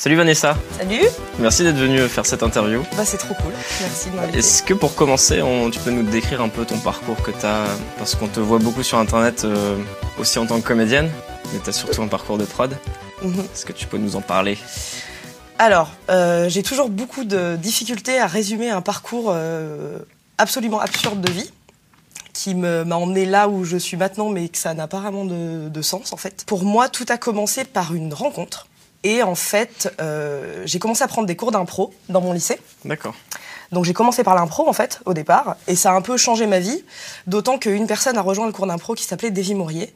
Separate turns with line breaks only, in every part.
Salut Vanessa.
Salut.
Merci d'être venue faire cette interview.
Bah c'est trop cool. Merci de m'inviter.
Est-ce que pour commencer, on- tu peux nous décrire un peu ton parcours que tu as Parce qu'on te voit beaucoup sur Internet euh, aussi en tant que comédienne, mais tu as surtout un parcours de prod.
Mhm.
Est-ce que tu peux nous en parler?
Alors, euh, j'ai toujours beaucoup de difficultés à résumer un parcours euh, absolument absurde de vie qui m'a emmené là où je suis maintenant, mais que ça n'a pas vraiment de, de sens en fait. Pour moi, tout a commencé par une rencontre. Et en fait, euh, j'ai commencé à prendre des cours d'impro dans mon lycée.
D'accord.
Donc j'ai commencé par l'impro en fait au départ et ça a un peu changé ma vie, d'autant qu'une personne a rejoint le cours d'impro qui s'appelait Davy Maurier.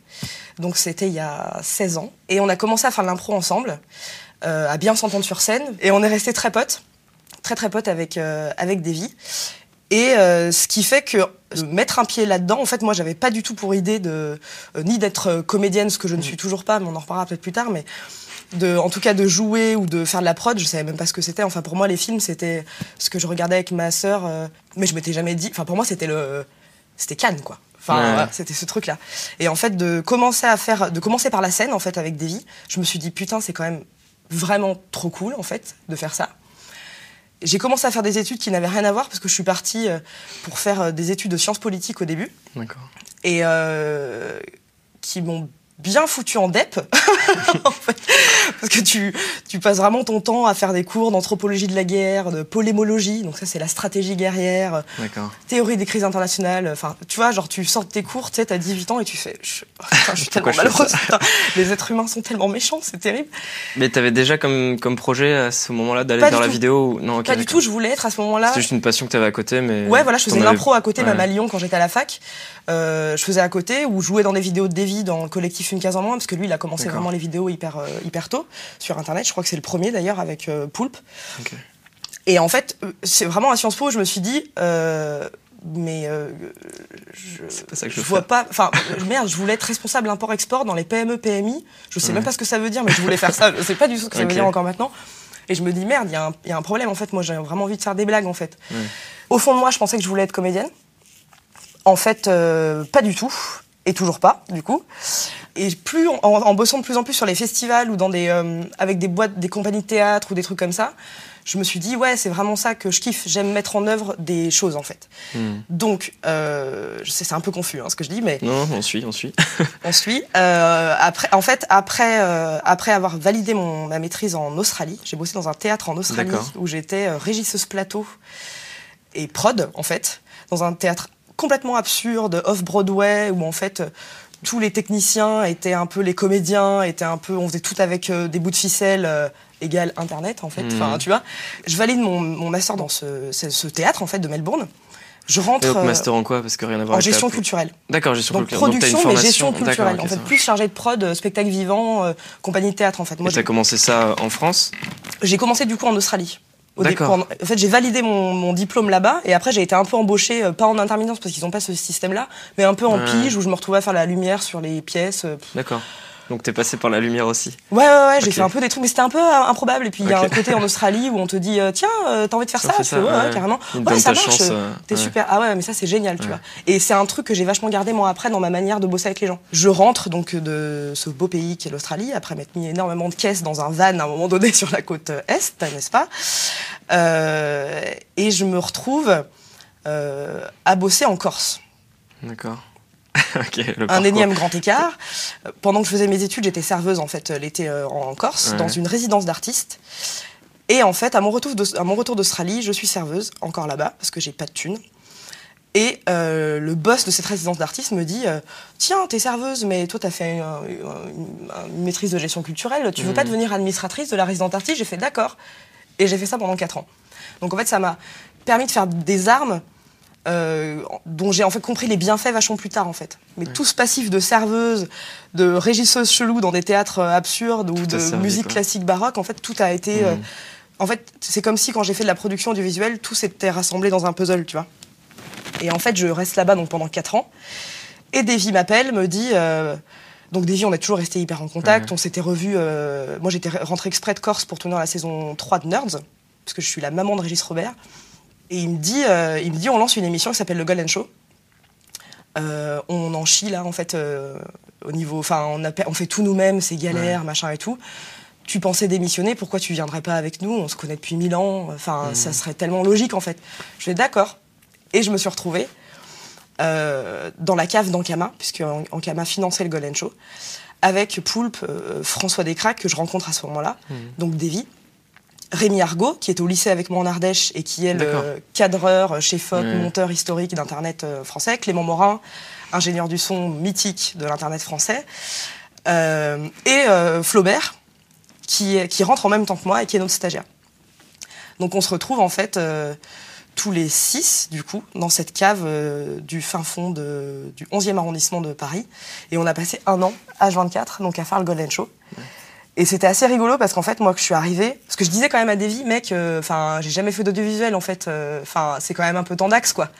Donc c'était il y a 16 ans et on a commencé à faire de l'impro ensemble, euh, à bien s'entendre sur scène et on est restés très potes, très très potes avec euh, avec Davy. Et euh, ce qui fait que mettre un pied là-dedans, en fait, moi, j'avais pas du tout pour idée de euh, ni d'être comédienne, ce que je ne suis toujours pas, mais on en reparlera peut-être plus tard, mais de, en tout cas de jouer ou de faire de la prod, je savais même pas ce que c'était. Enfin, pour moi, les films, c'était ce que je regardais avec ma sœur, euh, mais je m'étais jamais dit. Enfin, pour moi, c'était le, c'était Cannes, quoi. Enfin,
Ouais.
voilà, c'était ce truc-là. Et en fait, de commencer à faire, de commencer par la scène, en fait, avec Davy, je me suis dit putain, c'est quand même vraiment trop cool, en fait, de faire ça. J'ai commencé à faire des études qui n'avaient rien à voir parce que je suis partie euh, pour faire euh, des études de sciences politiques au début
D'accord.
et euh, qui m'ont bien foutu en dep en fait, parce que tu, tu passes vraiment ton temps à faire des cours d'anthropologie de la guerre, de polémologie, donc ça c'est la stratégie guerrière, euh, théorie des crises internationales, enfin tu vois, genre tu sors de tes cours, tu sais, t'as 18 ans et tu fais, je, putain, je suis tellement malheureuse, putain, les êtres humains sont tellement méchants, c'est terrible.
Mais t'avais déjà comme, comme projet à ce moment-là d'aller vers
du
la
tout.
vidéo ou... Non, ok,
Pas du tout, je voulais être à ce moment-là.
C'était juste une passion que t'avais à côté, mais.
Ouais, voilà, je faisais l'impro à côté, même
Ouais.
à Lyon quand j'étais à la fac. Euh, je faisais à côté ou jouais dans des vidéos de Davy dans le collectif Une case en moins, parce que lui, il a commencé vraiment les vidéos hyper, euh, hyper tôt sur Internet. Je crois que c'est le premier d'ailleurs avec euh, Poulpe. Et en fait, c'est vraiment à Sciences Po, je me suis dit, euh, mais euh, je,
C'est pas ça que je
je
veux
vois
faire.
pas. Enfin, merde, je voulais être responsable import-export dans les PME, PMI. Je sais
Ouais.
même pas ce que ça veut dire, mais je voulais faire ça. Je sais pas du tout ce que ça
Ok.
veut dire encore maintenant. Et je me dis, merde, il y, a un- il y a un problème en fait. Moi, j'ai vraiment envie de faire des blagues en fait.
Ouais.
Au fond de moi, je pensais que je voulais être comédienne. En fait, euh, pas du tout. Et toujours pas, du coup. Et plus en, en bossant de plus en plus sur les festivals ou dans des, euh, avec des boîtes, des compagnies de théâtre ou des trucs comme ça, je me suis dit, ouais, c'est vraiment ça que je kiffe. J'aime mettre en œuvre des choses, en fait.
Hmm.
Donc, euh, je sais, c'est un peu confus hein, ce que je dis, mais
Non, on suit, on suit.
on suit. Euh, après, en fait, après, euh, après avoir validé mon, ma maîtrise en Australie, j'ai bossé dans un théâtre en Australie où j'étais euh, régisseuse plateau et prod, en fait, dans un théâtre complètement absurde, off-Broadway, où en fait, euh, tous les techniciens étaient un peu les comédiens, étaient un peu, on faisait tout avec euh, des bouts de ficelle euh, égale Internet, en fait. Enfin, tu vois. Je valide mon, mon master dans ce, ce, ce théâtre, en fait, de Melbourne. Je rentre
Et donc,
euh,
master en quoi? Parce que rien à voir
en
avec la-
gestion culturelle.
D'accord, gestion
Donc
culturelle. une
production, mais
formation-
gestion culturelle. en fait, plus chargé de prod, spectacle vivant, euh, compagnie de théâtre. En fait, moi,
Et t'as commencé ça en France?
J'ai commencé du coup en Australie. Au En fait, j'ai validé mon, mon diplôme là-bas et après j'ai été un peu embauchée, euh, pas en intermittence parce qu'ils n'ont pas ce système-là, mais un peu en
Ouais.
pige où je me retrouvais à faire la lumière sur les pièces. euh,
D'accord. Donc t'es passé par la lumière aussi.
Ouais, ouais, ouais, j'ai fait un peu des trucs, mais c'était un peu euh, improbable. Et puis il y a un côté en Australie où on te dit, euh, tiens, euh, t'as envie de faire ça,
ça,
fais, ouais, ouais,
ouais.
carrément. Ouais, ça marche. T'es
ouais.
super. Ah ouais, mais ça c'est génial, tu vois. Et c'est un truc que j'ai vachement gardé moi après dans ma manière de bosser avec les gens. Je rentre donc de ce beau pays qui est l'Australie après m'être mis énormément de caisses dans un van à un moment donné sur la côte est, n'est-ce pas? Euh, Et je me retrouve euh, à bosser en Corse
D'accord.
un énième grand écart. Pendant que je faisais mes études, j'étais serveuse en fait euh, l'été euh, en Corse,
Ouais.
dans une résidence d'artistes. Et en fait, à mon retour à mon retour d'Australie, je suis serveuse encore là-bas parce que j'ai pas de thunes. Et euh, le boss de cette résidence d'artistes me dit euh, Tiens, t'es serveuse, mais toi, t'as fait une, une- une maîtrise de gestion culturelle, tu veux pas
Mhm.
devenir administratrice de la résidence d'artistes J'ai fait D'accord. Et j'ai fait ça pendant 4 ans. Donc en fait, ça m'a permis de faire des armes euh, dont j'ai en fait compris les bienfaits vachement plus tard en fait. Mais tout ce passif de serveuse, de régisseuse chelou dans des théâtres euh, absurdes ou
Tout
de
servi,
musique
quoi.
classique baroque, en fait tout a été.
Mhm.
euh, en fait, c'est comme si quand j'ai fait de la production audiovisuelle, tout s'était rassemblé dans un puzzle, tu vois. Et en fait, je reste là-bas donc pendant 4 ans. Et Davy m'appelle, me dit. euh, donc Davy, on est toujours resté hyper en contact.
Ouais.
On s'était revus. moi, j'étais rentrée exprès de Corse pour tourner la saison 3 de Nerds, parce que je suis la maman de Régis Robert. Et il me dit, euh, il me dit, on lance une émission qui s'appelle le Golden Show. Euh, on en chie là, en fait, euh, au niveau. Enfin, on, fait tout nous-mêmes, c'est galère, machin et tout. tu pensais démissionner, pourquoi tu viendrais pas avec nous? On se connaît depuis mille ans, enfin, mmh. ça serait tellement logique en fait. Je vais d'accord. Et je me suis retrouvée dans la cave d'Ankama, puisque Ankama finançait le Golden Show, avec Poulpe, François Descraques, que je rencontre à ce moment-là, mmh. donc Davy, Rémi Argot, qui est au lycée avec moi en Ardèche et qui est le cadreur chez FOC, monteur historique d'Internet euh, français, Clément Morin, ingénieur du son mythique de l'Internet français, et Flaubert, qui, qui rentre en même temps que moi et qui est notre stagiaire. Donc on se retrouve en fait tous les six, du coup, dans cette cave euh, du fin fond de, du 11e arrondissement de Paris. Et on a passé un an, H24, donc à faire le Golden Show. Et c'était assez rigolo parce qu'en fait, moi, que je suis arrivée, parce que je disais quand même à Davy, mec, euh, enfin, j'ai jamais fait d'audiovisuel, en fait, euh, enfin, c'est quand même un peu tendax, quoi.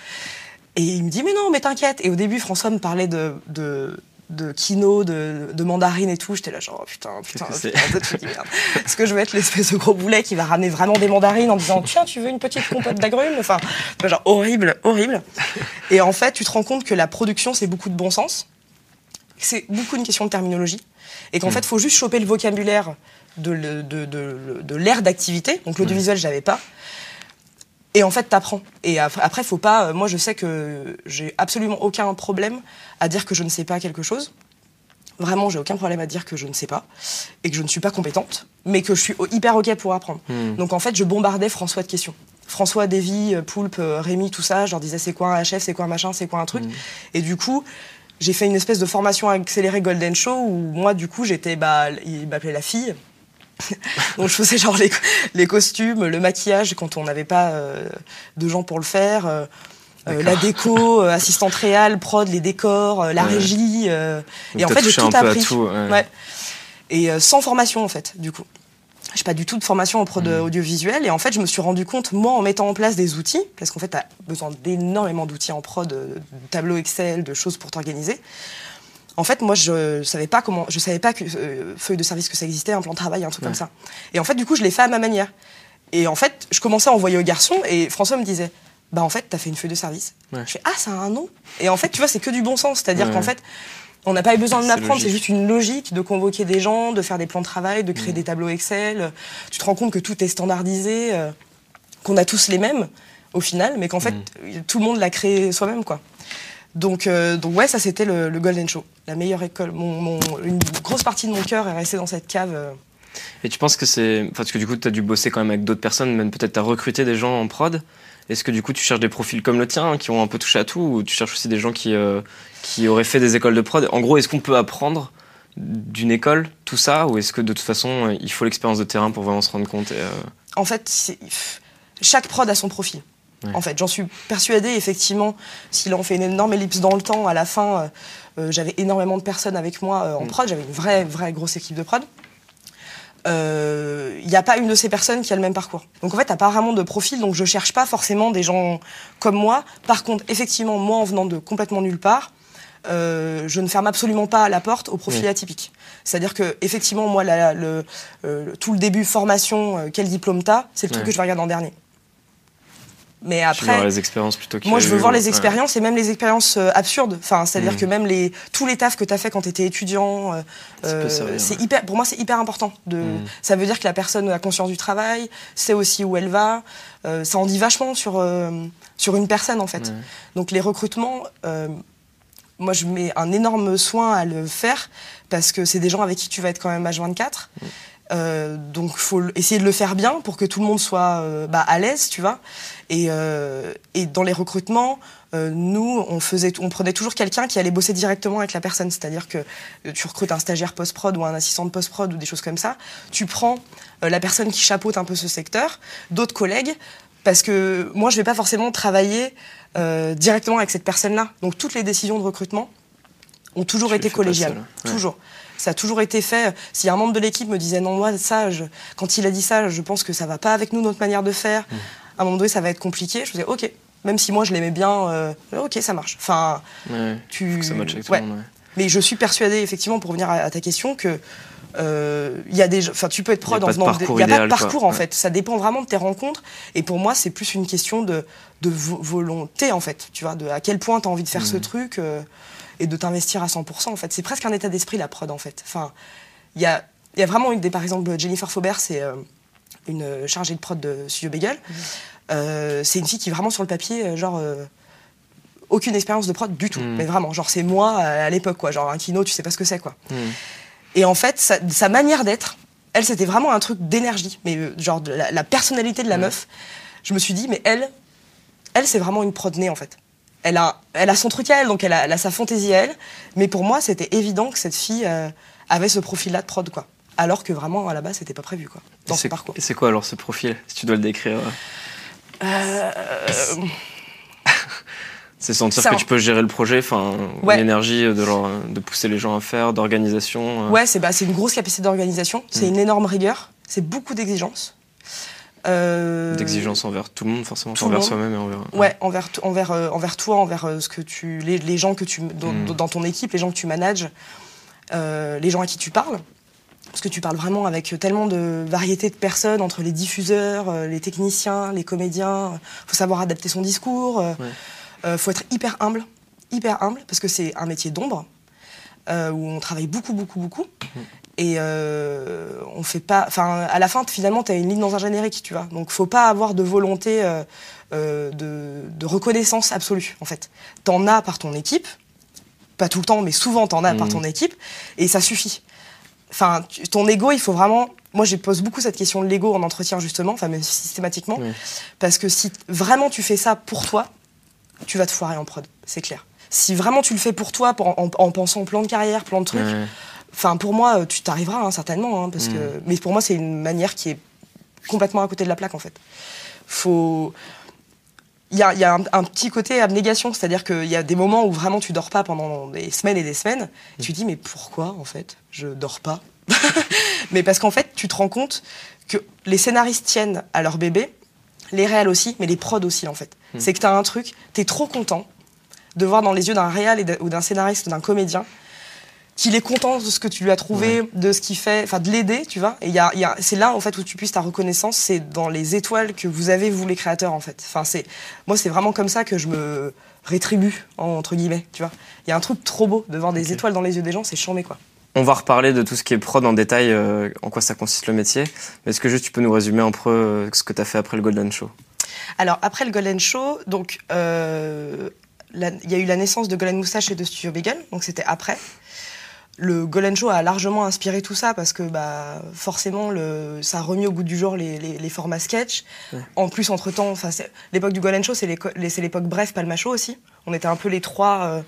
Et il me dit, mais non, mais t'inquiète. Et au début, François me parlait de, de de kino, de, de mandarine et tout. J'étais là genre, oh, putain, putain, putain, Est-ce que je vais être l'espèce de gros boulet qui va ramener vraiment des mandarines en disant, tiens, tu veux une petite compote d'agrumes? Enfin, genre horrible, horrible. Et en fait, tu te rends compte que la production, c'est beaucoup de bon sens. C'est beaucoup une question de terminologie. Et qu'en hmm. fait, il faut juste choper le vocabulaire de, de, de, de l'ère d'activité. Donc l'audiovisuel, je n'avais pas. Et en fait, t'apprends. Et après, faut pas. Euh, moi, je sais que j'ai absolument aucun problème à dire que je ne sais pas quelque chose. Vraiment, j'ai aucun problème à dire que je ne sais pas et que je ne suis pas compétente, mais que je suis hyper ok pour apprendre. Hmm. Donc en fait, je bombardais François de questions. François, Davy, euh, Poulpe, euh, Rémi, tout ça. Je leur disais c'est quoi un HF, c'est quoi un machin, c'est quoi un truc. Hmm. Et du coup, j'ai fait une espèce de formation accélérée Golden Show où moi, du coup, j'étais. Bah, il m'appelait la fille. Donc je faisais genre les, costumes, le maquillage quand on n'avait pas euh, de gens pour le faire, euh, euh, la déco, assistante réelle, prod, les décors, la régie. et en fait j'ai tout appris. Et sans formation en fait, du coup. J'ai pas du tout de formation en prod mmh. audiovisuel et en fait je me suis rendu compte moi en mettant en place des outils parce qu'en fait tu as besoin d'énormément d'outils en prod, de tableaux Excel, de choses pour t'organiser en fait, moi, je savais pas comment, je savais pas que euh, feuille de service que ça existait, un plan de travail, un truc comme ça. Et en fait, du coup, je l'ai fait à ma manière. Et en fait, je commençais à envoyer aux garçons et François me disait, bah en fait, t'as fait une feuille de service. Je fais ah, ça a un nom. Et en fait, tu vois, c'est que du bon sens, c'est-à-dire qu'en fait, on n'a pas eu besoin de l'apprendre, c'est juste une logique de convoquer des gens, de faire des plans de travail, de créer des tableaux Excel. Tu te rends compte que tout est standardisé, euh, qu'on a tous les mêmes au final, mais qu'en fait, tout le monde l'a créé soi-même, quoi. Donc, euh, donc ouais, ça c'était le, Golden Show, la meilleure école. Mon, une grosse partie de mon cœur est restée dans cette cave. Euh.
Et tu penses que c'est. Parce que du coup, tu as dû bosser quand même avec d'autres personnes, même peut-être tu as recruté des gens en prod? Est-ce que du coup, tu cherches des profils comme le tien, qui ont un peu touché à tout, ou tu cherches aussi des gens qui, euh, qui auraient fait des écoles de prod? En gros, est-ce qu'on peut apprendre d'une école tout ça, ou est-ce que de toute façon, il faut l'expérience de terrain pour vraiment se rendre compte
En fait, chaque prod a son profil. En fait, j'en suis persuadée, effectivement, si on fait une énorme ellipse dans le temps, à la fin, euh, euh, j'avais énormément de personnes avec moi euh, en mm. prod, j'avais une vraie, vraie grosse équipe de prod. Il n'y a pas une de ces personnes qui a le même parcours. Donc en fait, t'as pas vraiment de profil, donc je cherche pas forcément des gens comme moi. Par contre, effectivement, moi, en venant de complètement nulle part, je ne ferme absolument pas la porte au profil atypique. C'est-à-dire que effectivement, moi, le, tout le début formation, quel diplôme t'as, c'est le truc que je vais regarder en dernier.
Mais après, les expériences plutôt
moi je veux voir les expériences et même les expériences euh, absurdes. Enfin, c'est-à-dire mm. que même les tous les tafs que tu as fait quand tu étais étudiant, euh, c'est euh, hyper. Pour moi, c'est hyper important. De, mm. ça veut dire que la personne a conscience du travail, sait aussi où elle va. Euh, ça en dit vachement sur euh, sur une personne en fait. Donc les recrutements, moi je mets un énorme soin à le faire parce que c'est des gens avec qui tu vas être quand même H24. Euh, donc faut essayer de le faire bien pour que tout le monde soit euh, bah, à l'aise, tu vois. Et, euh, et, dans les recrutements, nous, on faisait, on prenait toujours quelqu'un qui allait bosser directement avec la personne. C'est-à-dire que tu recrutes un stagiaire post-prod ou un assistant de post-prod ou des choses comme ça. Tu prends la personne qui chapeaute un peu ce secteur, d'autres collègues, parce que moi, je vais pas forcément travailler directement avec cette personne-là. Donc toutes les décisions de recrutement ont toujours été collégiales, toujours. Ça a toujours été fait. Si un membre de l'équipe me disait non, moi, ça, quand il a dit ça, je pense que ça va pas avec nous, notre manière de faire, mmh. à un moment donné, ça va être compliqué. Je disais, ok, même si moi je l'aimais bien, euh, ok, ça marche. Enfin, tu. ça matche avec ouais. Mais je suis persuadée, effectivement, pour revenir à, ta question, que euh, y a des, enfin, tu peux être prod en venant. Il n'y a pas de parcours en fait. Ça dépend vraiment de tes rencontres. Et pour moi, c'est plus une question de, de volonté en fait. Tu vois, de à quel point tu as envie de faire ce mmh. truc. Euh, et de t'investir à 100%. En fait, c'est presque un état d'esprit la prod en fait. Enfin, il y a y a vraiment une des, par exemple, Jennifer Faubert, c'est euh, une chargée de prod de Studio Bagel. Euh, c'est une fille qui vraiment sur le papier, euh, genre euh, aucune expérience de prod du tout,
Mm.
mais vraiment, genre c'est moi euh, à l'époque quoi, genre un kino, tu sais pas ce que c'est quoi.
Mm.
Et en fait, sa, sa manière d'être, elle c'était vraiment un truc d'énergie, mais euh, genre de la, la personnalité de la meuf. Je me suis dit mais elle, elle c'est vraiment une prod née en fait. Elle a, elle a son truc à elle, donc elle a, elle a sa fantaisie à elle. Mais pour moi, c'était évident que cette fille euh, avait ce profil-là de prod, quoi. Alors que vraiment, à la base, c'était pas prévu, quoi, dans son
c'est-
parcours.
C'est quoi alors ce profil, si tu dois le décrire
Euh,
C'est sentir que
un-
tu peux gérer le projet, enfin,
Ouais.
l'énergie de, leur- de pousser les gens à faire, d'organisation. euh.
Ouais, c'est bah, une grosse capacité d'organisation, c'est
Mm.
une énorme rigueur, c'est beaucoup d'exigences. Euh,
D'exigence envers tout le monde, forcément,
tout
envers soi-même et envers.
Ouais, envers, t- envers, euh, envers toi, envers euh, ce que tu, les, les gens que tu, dans,
Mm.
dans ton équipe, les gens que tu manages, les gens à qui tu parles. Parce que tu parles vraiment avec tellement de variétés de personnes, entre les diffuseurs, les techniciens, les comédiens. faut savoir adapter son discours.
Ouais.
faut être hyper humble, hyper humble, parce que c'est un métier d'ombre, euh, où on travaille beaucoup, beaucoup, beaucoup. Et euh, on fait pas. Enfin, à la fin, finalement, tu as une ligne dans un générique, tu vois. Donc, faut pas avoir de volonté euh, euh, de, de reconnaissance absolue, en fait. T'en as par ton équipe, pas tout le temps, mais souvent t'en as par
Mhm.
ton équipe, et ça suffit. Enfin, ton ego, il faut vraiment. Moi, je pose beaucoup cette question de l'ego en entretien, justement, enfin, même systématiquement, parce que si vraiment tu fais ça pour toi, tu vas te foirer en prod, c'est clair. Si vraiment tu le fais pour toi, pour- en, en pensant plan de carrière, plan de trucs,
Ouais.
Enfin, pour moi, euh, tu t'arriveras hein, certainement, hein, parce
Mm.
que. Mais pour moi, c'est une manière qui est complètement à côté de la plaque, en fait. Faut. Il y a, y a un, un petit côté abnégation, c'est-à-dire qu'il y a des moments où vraiment tu dors pas pendant des semaines et des semaines. Et tu te dis, mais pourquoi, en fait, je dors pas Mais parce qu'en fait, tu te rends compte que les scénaristes tiennent à leur bébé, les réals aussi, mais les prods aussi, en fait.
Mm.
C'est que tu as un truc, tu es trop content de voir dans les yeux d'un et de- ou d'un scénariste ou d'un comédien qu'il est content de ce que tu lui as trouvé, de ce qu'il fait, enfin de l'aider, tu vois. Et y a, y a- c'est là en fait où tu puisses ta reconnaissance, c'est dans les étoiles que vous avez vous les créateurs en fait. Enfin c'est, moi c'est vraiment comme ça que je me rétribue entre guillemets, tu vois. Il y a un truc trop beau de voir des étoiles dans les yeux des gens, c'est chambé quoi.
On va reparler de tout ce qui est prod en détail, euh, en quoi ça consiste le métier. Mais est-ce que juste tu peux nous résumer un peu euh, ce que tu as fait après le Golden Show?
Alors après le Golden Show, donc euh, il y a eu la naissance de Golden Moustache et de Studio Bagel, donc c'était après. Le Golden Show a largement inspiré tout ça parce que bah, forcément le, ça a remis au goût du jour les, les- les formats sketch.
Ouais.
En plus, entre temps, l'époque du Golden Show, c'est l'époque Bref Palma Show aussi. On était un peu les trois, euh,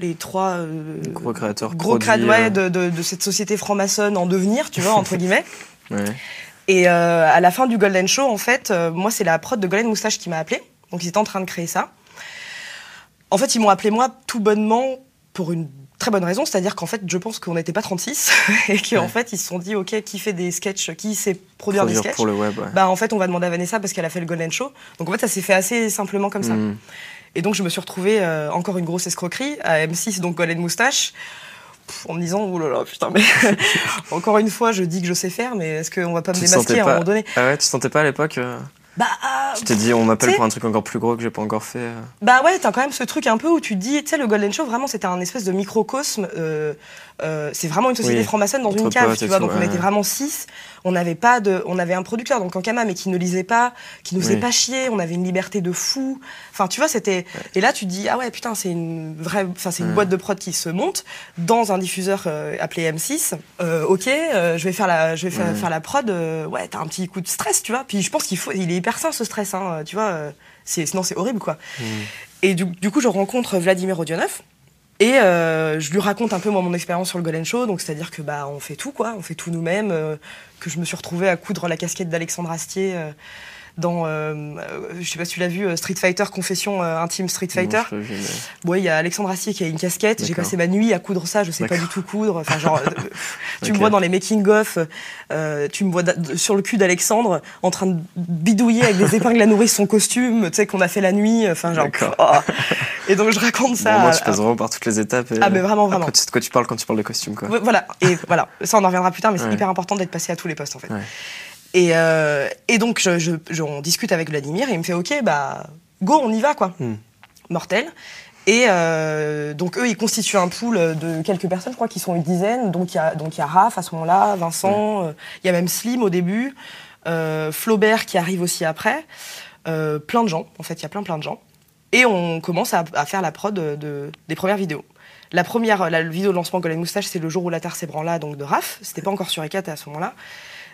les trois euh,
Gros créateurs,
gros
produits,
ouais,
euh.
de, de- de cette société franc-maçonne en devenir, tu vois, entre guillemets.
Ouais.
Et euh, à la fin du Golden Show, en fait, moi, c'est la prod de Golden Moustache qui m'a appelé. Donc, ils étaient en train de créer ça. En fait, ils m'ont appelé moi tout bonnement pour une très bonne raison, c'est-à-dire qu'en fait, je pense qu'on n'était pas 36 et qu'en
Ouais.
fait, ils se sont dit, OK, qui fait des sketchs, qui sait produire,
Produire
des sketchs
pour le web. Ouais.
Bah, en fait, on va demander à Vanessa parce qu'elle a fait le Golden Show. Donc, en fait, ça s'est fait assez simplement comme ça.
Mm.
Et donc, je me suis retrouvée, euh, encore une grosse escroquerie, à M6, donc Golden Moustache, pff, en me disant, oh là là, putain, mais encore une fois, je dis que je sais faire, mais est-ce qu'on va pas me
Tu
démasquer à un moment donné?
Ah ouais, tu te sentais pas à l'époque euh,
Bah, ah,
Tu t'es dit, on m'appelle pour un truc encore plus gros que j'ai pas encore fait. euh.
Bah ouais, t'as quand même ce truc un peu où tu te dis, tu sais, le Golden Show, vraiment, c'était un espèce de microcosme. euh, euh, c'est vraiment une société
Oui,
franc-maçonne dans une cave, tu vois.
tout,
Donc on était vraiment six. On n'avait pas de, on avait un producteur, donc en Kama, mais qui ne lisait pas, qui nous faisait
Oui.
pas chier. On avait une liberté de fou. Enfin, tu vois, c'était. Et là, tu te dis, ah ouais, putain, c'est une vraie, enfin, c'est une
Ouais.
boîte de prod qui se monte dans un diffuseur euh, appelé M6. Euh, ok, euh, je vais faire la, je vais faire, faire la prod. euh, ouais, t'as un petit coup de stress, tu vois. Puis je pense qu'il faut, il est hyper sain ce stress, hein, tu vois. euh, c'est, sinon c'est horrible, quoi.
Mm.
Et du, du coup, je rencontre Vladimir Odionov. Et euh, je lui raconte un peu moi, mon expérience sur le Golden Show, donc c'est-à-dire que bah on fait tout quoi, on fait tout nous-mêmes, euh, que je me suis retrouvée à coudre la casquette d'Alexandre Astier euh, dans, euh, euh, je sais pas si tu l'as vu, euh, Street Fighter Confession intime Street Fighter. Ouais, il y a Alexandre Astier qui a une casquette. J'ai passé ma nuit à coudre ça. Je sais pas du tout coudre. Enfin, genre, tu me vois dans les making of, euh, tu me vois sur le cul d'Alexandre en train de bidouiller avec des épingles à nourrir son costume, tu sais qu'on a fait la nuit. Enfin, genre. Oh. Et donc je raconte ça.
Bon, moi, tu passes vraiment par toutes les étapes. Et
Ah, mais vraiment, vraiment.
Après, tu sais de quoi tu parles quand tu parles de costume, quoi.
Voilà, et voilà, ça on en reviendra plus tard, mais c'est
Ouais.
hyper important d'être passé à tous les postes en fait.
Ouais.
Et, euh, et donc je, je- je- on discute avec Vladimir et il me fait ok, bah go, on y va quoi.
Hmm.
Mortel. Et euh, donc eux, ils constituent un pool de quelques personnes, je crois qu'ils sont une dizaine. Donc il y a donc il y a Raph à ce moment-là, Vincent, euh, il y a même Slim au début, euh, Flaubert qui arrive aussi après, euh, plein de gens. En fait, il y a plein plein de gens. Et on commence à, à faire la prod de, de- des premières vidéos. La première, la vidéo de lancement Golden Moustache, c'est le jour où la Terre s'ébranla, donc de Raph. C'était pas encore sur Ecat à ce moment-là.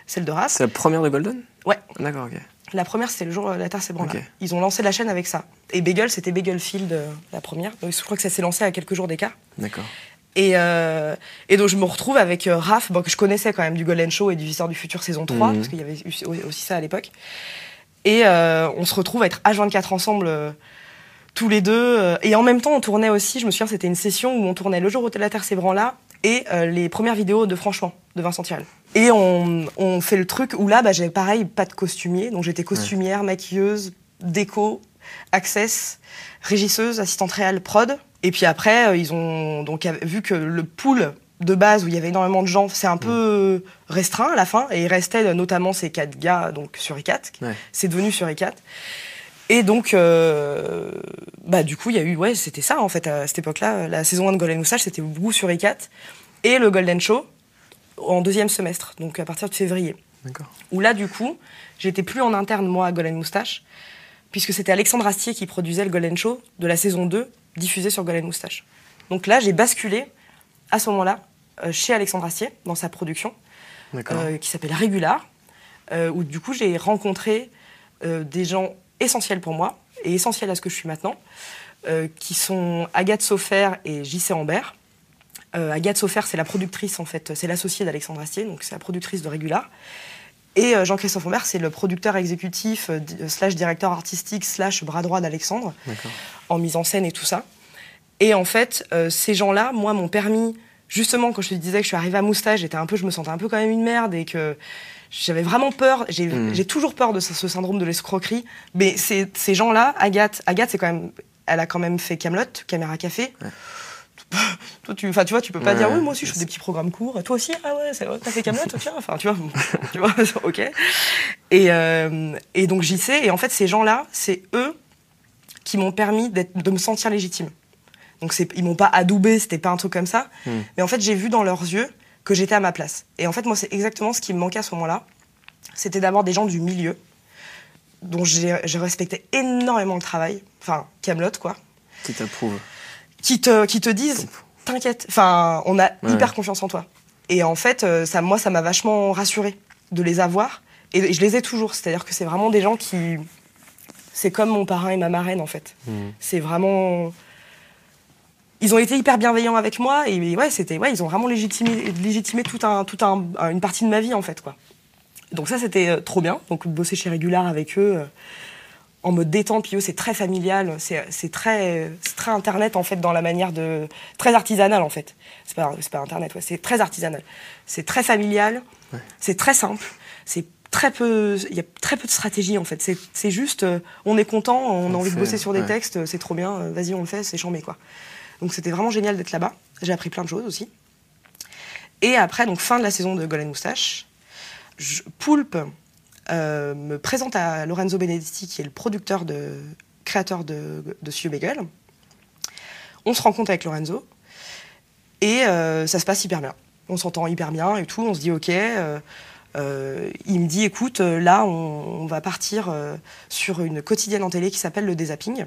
Celle de Raph.
C'est la première de Golden?
Ouais.
D'accord, ok.
La première, c'était le jour où la Terre s'ébranla.
Ok.
Ils ont lancé la chaîne avec ça. Et Bagel, c'était Bagelfield, euh, la première. Donc, je crois que ça s'est lancé à quelques jours d'écart.
D'accord.
Et, euh, et donc je me retrouve avec euh, Raph, bon, que je connaissais quand même du Golden Show et du Visiteur du Futur saison 3,
Mhm.
parce qu'il y avait eu aussi ça à l'époque. Et euh, on se retrouve à être H24 ensemble, euh, tous les deux. euh, et en même temps, on tournait aussi, je me souviens, c'était une session où on tournait le jour où la Terre s'ébranla et euh, les premières vidéos de Franchement, de Vincent. Et on, on fait le truc où là, bah, j'avais pareil, pas de costumier. Donc j'étais costumière, maquilleuse, déco, access, régisseuse, assistante réelle, prod. Et puis après, euh, ils ont donc vu que le pool de base où il y avait énormément de gens, c'est un peu restreint à la fin. Et il restait notamment ces quatre gars donc sur ICAT.
Ouais.
C'est devenu sur ICAT. Et donc, euh, bah, du coup, il y a eu, ouais, c'était ça en fait à cette époque-là. La saison 1 de Golden Moustache, c'était beaucoup sur ICAT. Et le Golden Show en deuxième semestre, donc à partir de février
D'accord.
où là, du coup, j'étais plus en interne, moi, à Golden Moustache, puisque c'était Alexandre Astier qui produisait le Golden Show de la saison 2, diffusé sur Golden Moustache. Donc là, j'ai basculé, à ce moment-là, euh, chez Alexandre Astier, dans sa production, euh, qui s'appelle Régular, euh, où du coup, j'ai rencontré euh, des gens essentiels pour moi, et essentiels à ce que je suis maintenant, qui sont Agathe Saufer et JC Ambert. Euh, Agathe Saufer, c'est la productrice, en fait, c'est l'associée d'Alexandre Astier, donc c'est la productrice de Régular. Et euh, Jean-Christophe Ambert, c'est le producteur exécutif, euh, slash directeur artistique, slash bras droit d'Alexandre, en mise en scène et tout ça. Et en fait, ces gens-là, moi, m'ont permis, justement, quand je te disais que je suis arrivée à Moustache, j'étais un peu, je me sentais un peu quand même une merde et que j'avais vraiment peur. J'ai
Mm.
j'ai toujours peur de ce, ce syndrome de l'escroquerie. Mais ces, ces gens-là, Agathe, Agathe, c'est quand même, elle a quand même fait Camelot, Caméra Café. Toi, tu, enfin, tu vois, tu peux pas
Ouais,
dire oui, moi aussi, je fais des petits programmes courts. Toi aussi, ah ouais, t'as fait Camelot, tiens. Enfin, tu vois, tu vois, ok. Et, euh, et donc j'y sais. Et en fait, ces gens-là, c'est eux qui m'ont permis d'être- de me sentir légitime. Donc c'est, ils m'ont pas adoubé, c'était pas un truc comme ça.
Hmm.
Mais en fait, j'ai vu dans leurs yeux que j'étais à ma place. Et en fait, moi, c'est exactement ce qui me manquait à ce moment-là. C'était d'avoir des gens du milieu dont j'ai, je respectais énormément le travail. Enfin, Camelot, quoi.
Qui t'approuve.
Qui te, qui te disent, t'inquiète. Enfin, on a
Ouais.
hyper confiance en toi. Et en fait, euh, ça, moi, ça m'a vachement rassurée de les avoir. Et je les ai toujours. C'est-à-dire que c'est vraiment des gens qui. C'est comme mon parrain et ma marraine, en fait.
Hmm.
C'est vraiment. Ils ont été hyper bienveillants avec moi et ouais, c'était ouais, ils ont vraiment légitimé, légitimé tout un, tout un, une partie de ma vie en fait quoi. Donc ça c'était euh, trop bien. Donc bosser chez Régular avec eux euh, en mode détente, puis eux c'est très familial, c'est très, très internet en fait dans la manière de très artisanal en fait. C'est pas pas internet, ouais, c'est très artisanal. C'est très familial, c'est très simple, c'est très peu, il y a très peu de stratégie en fait. C'est juste, euh, on est content, on a envie de bosser sur des
ouais.
textes, euh, c'est trop bien, euh, vas-y on le fait, c'est chambé quoi. Donc c'était vraiment génial d'être là-bas. J'ai appris plein de choses aussi. Et après, donc fin de la saison de Golden Moustache, je- Poulpe euh, me présente à Lorenzo Benedetti, qui est le producteur de créateur de, de Bagel. On se rencontre avec Lorenzo et euh, ça se passe hyper bien. On s'entend hyper bien et tout. On se dit ok. euh, il me dit écoute, là on, on va partir sur une quotidienne en télé qui s'appelle le Dézapping.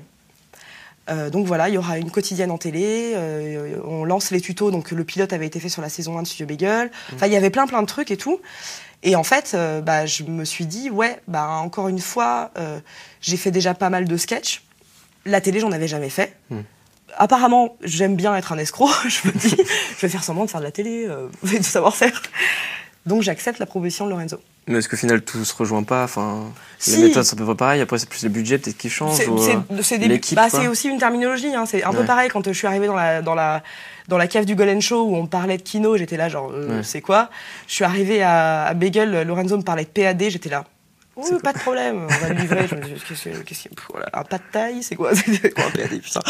Euh, donc voilà, il y aura une quotidienne en télé, euh, on lance les tutos, donc le pilote avait été fait sur la saison 1 de Studio Bagel. Enfin, il y avait plein plein de trucs et tout. Et en fait, euh, bah, je me suis dit, ouais, bah, encore une fois, euh, j'ai fait déjà pas mal de sketchs. La télé, j'en avais jamais fait.
Mm.
Apparemment, j'aime bien être un escroc. je me dis, je vais faire semblant de faire de la télé, euh, de savoir faire. Donc j'accepte la proposition de Lorenzo.
Mais est-ce qu'au final tout se rejoint pas Enfin,
Si.
les méthodes sont à peu près pareilles. Après, c'est plus le budget peut-être qui change.
C'est
euh,
bah, aussi une terminologie. hein. C'est un peu pareil quand euh, je suis arrivée dans la, dans la, dans la cave du Golden Show où on parlait de kino. J'étais là, genre, euh,
Ouais.
c'est quoi? Je suis arrivée à, à Bagel, Lorenzo me parlait de PAD. J'étais là. Oui, pas de problème, on va le livrer. Je me dis, qu'est-ce que- qu'est-ce que- pff, voilà, un pas de taille, c'est quoi? C'est quoi un PAD, putain?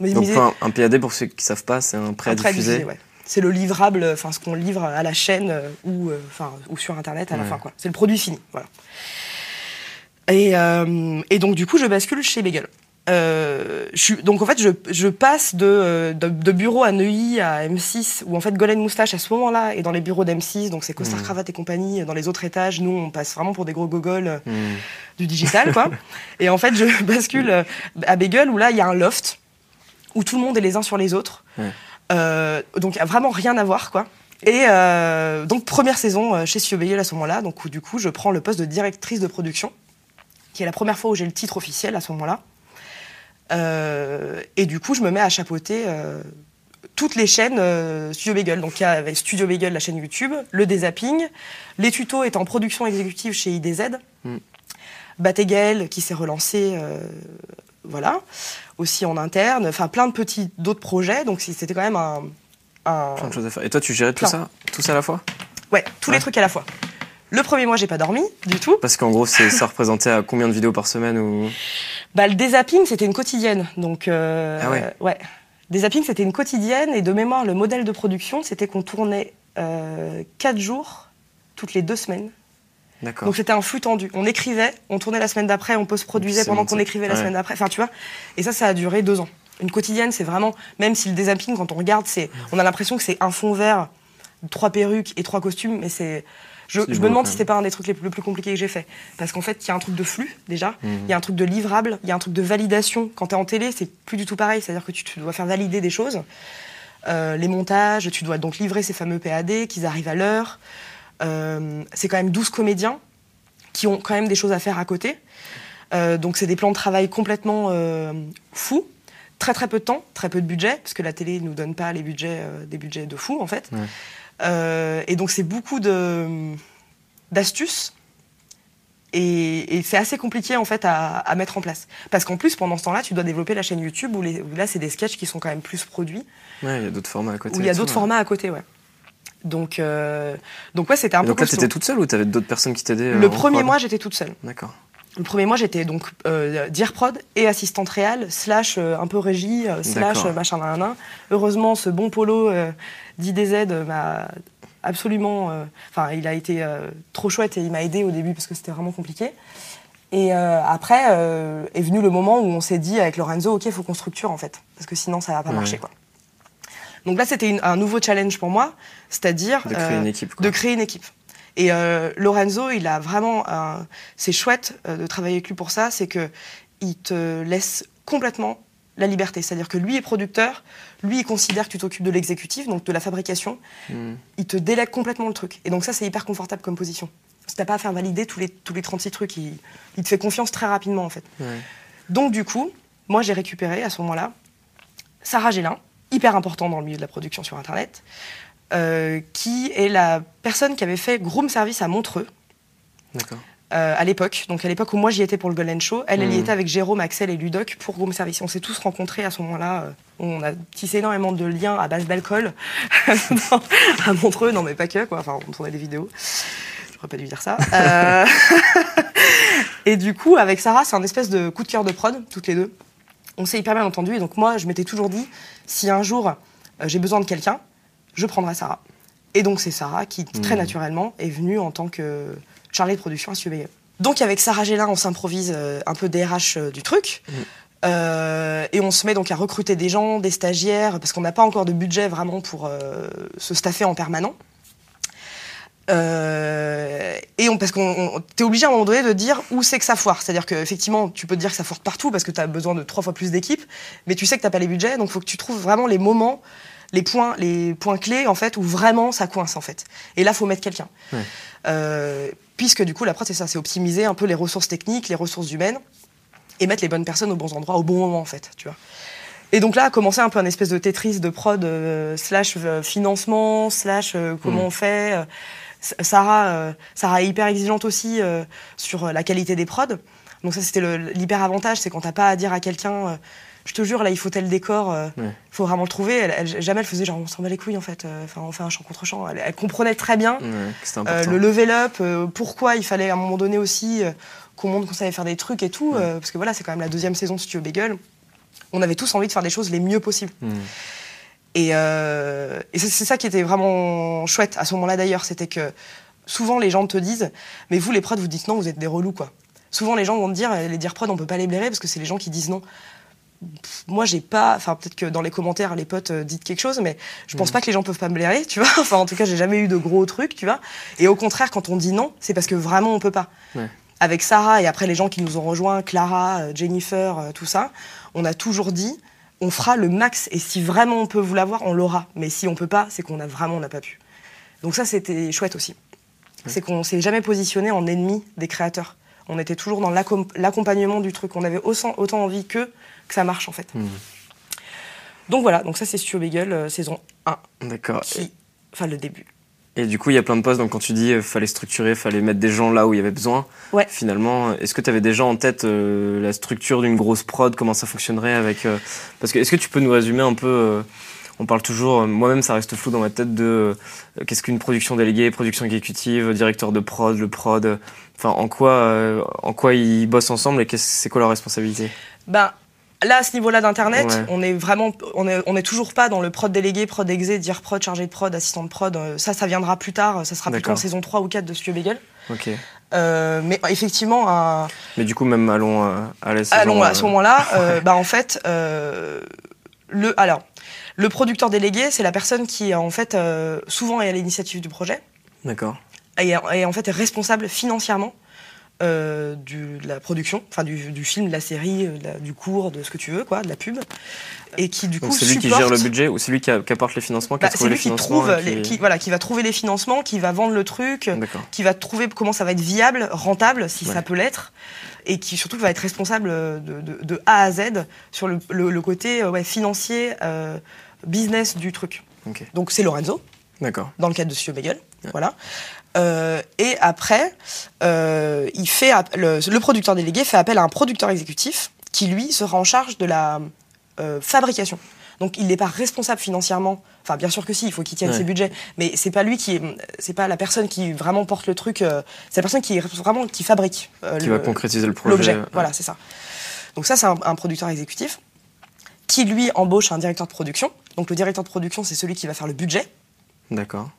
Donc, enfin, un PAD pour ceux qui savent pas, c'est un prêt à
un
diffuser.
diffusé, ouais. C'est le livrable, enfin ce qu'on livre à la chaîne euh, ou, euh, enfin, ou sur internet à la
Ouais.
fin, quoi. C'est le produit fini, voilà. Et, euh, et donc du coup, je bascule chez Bagel. euh, je suis, donc en fait, je, je passe de, euh, de, de bureau à Neuilly à M6, où en fait Golden Moustache à ce moment-là est dans les bureaux d'M6, donc c'est Costard
Mm.
Cravate et compagnie, dans les autres étages. Nous, on passe vraiment pour des gros gogoles euh,
Hmm.
du digital, quoi. et en fait, je bascule euh, à Bagel, où là, il y a un loft, où tout le monde est les uns sur les autres.
Ouais.
Euh, donc, il y a vraiment rien à voir, quoi. Et euh, donc, première saison euh, chez Studio Bagel à ce moment-là, donc où, du coup, je prends le poste de directrice de production, qui est la première fois où j'ai le titre officiel à ce moment-là. Euh, et du coup, je me mets à chapeauter toutes les chaînes euh, Studio Bagel. Donc, il y avait Studio Bagel, la chaîne YouTube, le dézapping, les tutos étaient en production exécutive chez IDZ,
Mm.
Bategel qui s'est relancé, euh, voilà, aussi en interne, enfin plein de petits d'autres projets. Donc, c'était quand même un. un-
Plein de choses à faire. Et toi, tu gérais tout ça, tout ça à la fois?
Ouais, tous les trucs à la fois. Le premier mois, j'ai pas dormi du tout.
Parce qu'en gros, ça représentait à combien de vidéos par semaine ou?
Bah, le dézapping, c'était une quotidienne. Donc, euh,
Ah ouais.
ouais. Dézapping, c'était une quotidienne. Et de mémoire, le modèle de production, c'était qu'on tournait euh, quatre jours toutes les deux semaines. Donc, c'était un flux tendu. On écrivait, on tournait la semaine d'après, on post-produisait pendant qu'on écrivait la
Ouais.
semaine d'après. Enfin, tu vois. Et ça, ça a duré deux ans. Une quotidienne, c'est vraiment, même si le dézapping, quand on regarde, c'est, on a l'impression que c'est un fond vert, trois perruques et trois costumes, mais c'est. Je, me demande si c'était pas un des trucs les plus, les plus compliqués que j'ai fait. Parce qu'en fait, il y a un truc de flux, déjà. Il
Mhm.
y a un truc de livrable, il y a un truc de validation. Quand tu es en télé, c'est plus du tout pareil. C'est-à-dire que tu, tu dois faire valider des choses. Euh, les montages, tu dois donc livrer ces fameux PAD, qu'ils arrivent à l'heure. Euh, c'est quand même 12 comédiens qui ont quand même des choses à faire à côté. Euh, donc c'est des plans de travail complètement euh, fous. Très très peu de temps, très peu de budget, parce que la télé ne nous donne pas les budgets, euh, des budgets de fous en fait.
Ouais.
Euh, et donc c'est beaucoup de d'astuces et, et c'est assez compliqué en fait à, à mettre en place. Parce qu'en plus pendant ce temps-là, tu dois développer la chaîne YouTube où, les- où là c'est des sketchs qui sont quand même plus produits,
Ouais, il y a d'autres formats à côté.
où il y a d'autres
ouais.
formats à côté, ouais. Donc euh, donc ouais, c'était un
Et
peu
donc là, t'étais toute seule ou t'avais d'autres personnes qui t'aidaient euh,
Le premier
prod
mois, j'étais toute seule.
D'accord.
Le premier mois, j'étais donc euh, dire prod et assistante réelle, slash euh, un peu régie, euh, slash machin nan, nan. Heureusement, ce bon polo d'IDZ m'a absolument. Enfin, il a été trop chouette et il m'a aidé au début parce que c'était vraiment compliqué. Et après est venu le moment où on s'est dit avec Lorenzo, ok, il faut qu'on structure en fait, parce que sinon ça va pas
Ouais.
marcher quoi. Donc là, c'était un nouveau challenge pour moi, c'est-à-dire
De créer
euh,
une équipe. Quoi.
de créer une équipe. Et euh, Lorenzo, il a vraiment, un- c'est chouette euh, de travailler avec lui pour ça, c'est que il te laisse complètement la liberté. C'est-à-dire que lui est producteur, lui il considère que tu t'occupes de l'exécutif, donc de la fabrication,
Hmm.
il te délègue complètement le truc. Et donc ça, c'est hyper confortable comme position. Si t'as pas à faire valider tous les, tous les 36 trucs, il, il te fait confiance très rapidement en fait.
Ouais.
Donc du coup, moi j'ai récupéré à ce moment-là Sarah Gélin, hyper important dans le milieu de la production sur Internet, euh, qui est la personne qui avait fait Groom Service à Montreux
D'accord.
euh, à l'époque. Donc à l'époque où moi j'y étais pour le Golden Show, elle, elle y
Mhm.
était avec Jérôme, Axel et Ludoc pour Groom Service. On s'est tous rencontrés à ce moment-là. euh, On a tissé énormément de liens à base d'alcool à Montreux, non mais pas que quoi. Enfin, on tournait des vidéos. J'aurais pas dû dire ça. Euh, et du coup, avec Sarah, c'est un espèce de coup de cœur de prod, toutes les deux. On s'est hyper bien entendu. Et donc moi, je m'étais toujours dit, si un jour euh, j'ai besoin de quelqu'un, je prendrai Sarah. Et donc c'est Sarah qui, très
Mhm.
naturellement, est venue en tant que chargée de production à Bagel. Donc avec Sarah Gélin, on s'improvise euh, un peu DRH euh, du truc. Euh, et on se met donc à recruter des gens, des stagiaires, parce qu'on n'a pas encore de budget vraiment pour se staffer en permanent. Euh, et on, parce qu'on on- t'es obligé à un moment donné de dire où c'est que ça foire. C'est-à-dire qu'effectivement, tu peux te dire que ça foire partout parce que tu as besoin de trois fois plus d'équipes, mais tu sais que t'as pas les budgets, donc il faut que tu trouves vraiment les moments, les points, les points clés en fait où vraiment ça coince en fait. Et là, faut mettre quelqu'un.
Ouais.
Euh, puisque du coup, la prod c'est ça, c'est optimiser un peu les ressources techniques, les ressources humaines, et mettre les bonnes personnes aux bons endroits au bon moment en fait, tu vois. Et donc là a commencé un peu un espèce de Tetris de prod euh, slash euh, financement slash euh, comment
Mhm.
on fait. Sarah, euh, Sarah est hyper exigeante aussi euh, sur euh, la qualité des prods. Donc ça c'était l'hyper avantage, c'est quand t'as pas à dire à quelqu'un, euh, je te jure là il faut tel décor, euh,
Ouais.
faut vraiment le trouver. Elle, elle- jamais elle faisait genre on s'en bat les couilles en fait. euh, Enfin on fait un chant contre chant. Elle, elle comprenait très bien
Ouais,
le level up, pourquoi il fallait à un moment donné aussi qu'on montre qu'on savait faire des trucs et tout,
Ouais.
parce que voilà, c'est quand même la deuxième saison de Studio Bagel. On avait tous envie de faire des choses les mieux possibles. Et, euh, et c'est ça qui était vraiment chouette à ce moment-là d'ailleurs, c'était que souvent les gens te disent, mais vous les prods, vous dites non, vous êtes des relous quoi. Souvent, les gens vont te dire, les dire prod, on peut pas les blairer parce que c'est les gens qui disent non. Pff, Moi, j'ai pas. Enfin, peut-être que dans les commentaires, les potes euh, dites quelque chose, mais je pense pas que les gens peuvent pas me blairer, tu vois. Enfin, en tout cas, j'ai jamais eu de gros trucs, tu vois. Et au contraire, quand on dit non, c'est parce que vraiment on peut pas.
Ouais.
Avec Sarah et après les gens qui nous ont rejoints, Clara, euh, Jennifer, euh, tout ça, on a toujours dit, on fera le max. Et si vraiment on peut vous l'avoir, on l'aura. Mais si on peut pas, c'est qu'on a vraiment, on n'a pas pu. Donc ça, c'était chouette aussi. C'est qu'on s'est jamais positionné en ennemi des créateurs. On était toujours dans l'accom- l'accompagnement du truc. On avait autant, autant envie qu'eux que ça marche en fait.
Mhm.
Donc voilà, donc ça c'est Studio Bagel, euh, saison 1,
D'accord.
Enfin le début.
Et du coup, il y a plein de postes. Donc, quand tu dis euh, fallait structurer, fallait mettre des gens là où il y avait besoin.
Ouais.
Finalement, est-ce que tu avais déjà en tête euh, la structure d'une grosse prod? Comment ça fonctionnerait avec euh, Parce que est-ce que tu peux nous résumer un peu euh, On parle toujours. euh, Moi-même, ça reste flou dans ma tête de euh, qu'est-ce qu'une production déléguée, production exécutive, directeur de prod, le prod. Enfin, en quoi, euh, en quoi ils bossent ensemble et c'est quoi leur responsabilité?
Ben, là, à ce niveau-là d'Internet,
Ouais.
on est vraiment, on est, on est toujours pas dans le prod délégué, prod exé, dire prod, chargé de prod, assistant de prod. euh, Ça, ça viendra plus tard. Ça sera plutôt en saison 3 ou 4 de Studio Bagel.
Ok.
Euh, mais effectivement, un,
Mais du coup, même allons euh, à la saison,
Allons à
euh,
ce moment-là, bah en fait, le alors le producteur délégué, c'est la personne qui en fait souvent est à l'initiative du projet
D'accord.
et, et en fait est responsable financièrement euh, du, de la production, enfin du, du film, de la série, euh, de la- du cours, de ce que tu veux, quoi, de la pub, et qui du
Donc,
coup
c'est lui qui gère le budget ou c'est lui qui, a- qui apporte les financements, qui
Bah, lui
les
qui trouve, les-
qui-
qui, voilà, qui va trouver les financements, qui va vendre le truc,
D'accord.
qui va trouver comment ça va être viable, rentable, si
Ouais.
ça peut l'être, et qui surtout va être responsable de, de- de A à Z sur le, le- le côté euh, ouais, financier, euh, business du truc. Donc c'est Lorenzo,
D'accord.
dans le cadre de Studio Bagel. Voilà. Euh, et après, euh, il fait le, le producteur délégué fait appel à un producteur exécutif qui, lui, sera en charge de la euh, fabrication. Donc il n'est pas responsable financièrement. Enfin, bien sûr que si, il faut qu'il tienne
Ouais.
ses budgets, mais c'est pas lui qui est, c'est pas la personne qui vraiment porte le truc. euh, c'est la personne qui vraiment qui fabrique euh,
Qui
le-
va concrétiser le projet.
l'objet. Voilà, c'est ça. Donc ça, c'est un, un producteur exécutif qui lui embauche un directeur de production. Donc le directeur de production, c'est celui qui va faire le budget.
D'accord.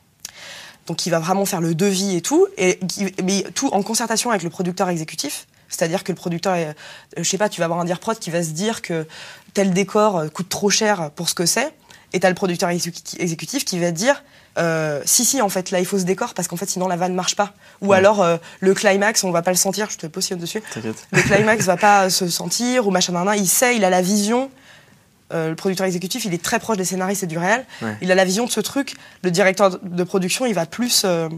Donc il va vraiment faire le devis et tout, et qui- mais tout en concertation avec le producteur exécutif. C'est-à-dire que le producteur, est- euh, je sais pas, tu vas avoir un dire prod qui va se dire que tel décor euh, coûte trop cher pour ce que c'est, et t'as le producteur exécuti- exécutif qui va te dire euh, si si en fait là il faut ce décor parce qu'en fait sinon la vanne marche pas. Ou
Ouais.
alors euh, le climax on va pas le sentir, je te positionne dessus. Le climax va pas se sentir ou machin nan, nan. il sait, il a la vision. Euh, le producteur exécutif, il est très proche des scénaristes et du réel.
Ouais.
Il a la vision de ce truc. Le directeur de- production, il va plus euh,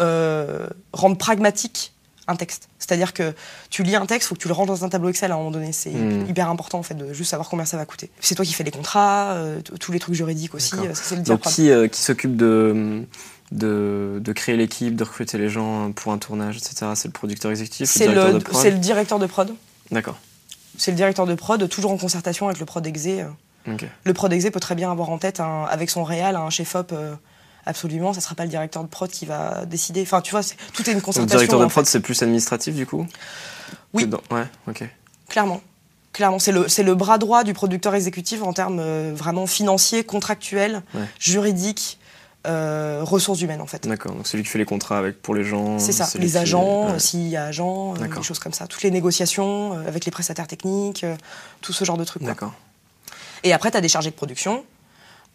euh, rendre pragmatique un texte. C'est-à-dire que tu lis un texte, faut que tu le ranges dans un tableau Excel à un moment donné. C'est
Hmm.
hyper important en fait de juste savoir combien ça va coûter. C'est toi qui fais les contrats, tous les trucs juridiques aussi. C'est le
Donc qui, qui s'occupe de, de, de créer l'équipe, de recruter les gens pour un tournage, etc. C'est le producteur exécutif, le directeur de prod
c'est le directeur de prod.
D'accord.
C'est le directeur de prod, toujours en concertation avec le prod exé. Le prod exé peut très bien avoir en tête, un- avec son réal, un chef-op. euh, absolument, ça sera pas le directeur de prod qui va décider. Enfin, tu vois, tout est une
Donc
concertation.
directeur de prod, c'est plus administratif du coup
Oui.
Dans- Ouais, ok.
Clairement. Clairement, c'est le, le bras droit du producteur exécutif en termes euh, vraiment financiers, contractuels,
Ouais.
juridiques, euh, ressources humaines en fait.
D'accord. Donc c'est lui qui fait les contrats avec pour les gens.
C'est ça, les
qui-
agents,
ouais.
s'il y a agents, euh, des choses comme ça. Toutes les négociations euh, avec les prestataires techniques, euh, tout ce genre de trucs.
D'accord.
Et après, tu as des chargés de production,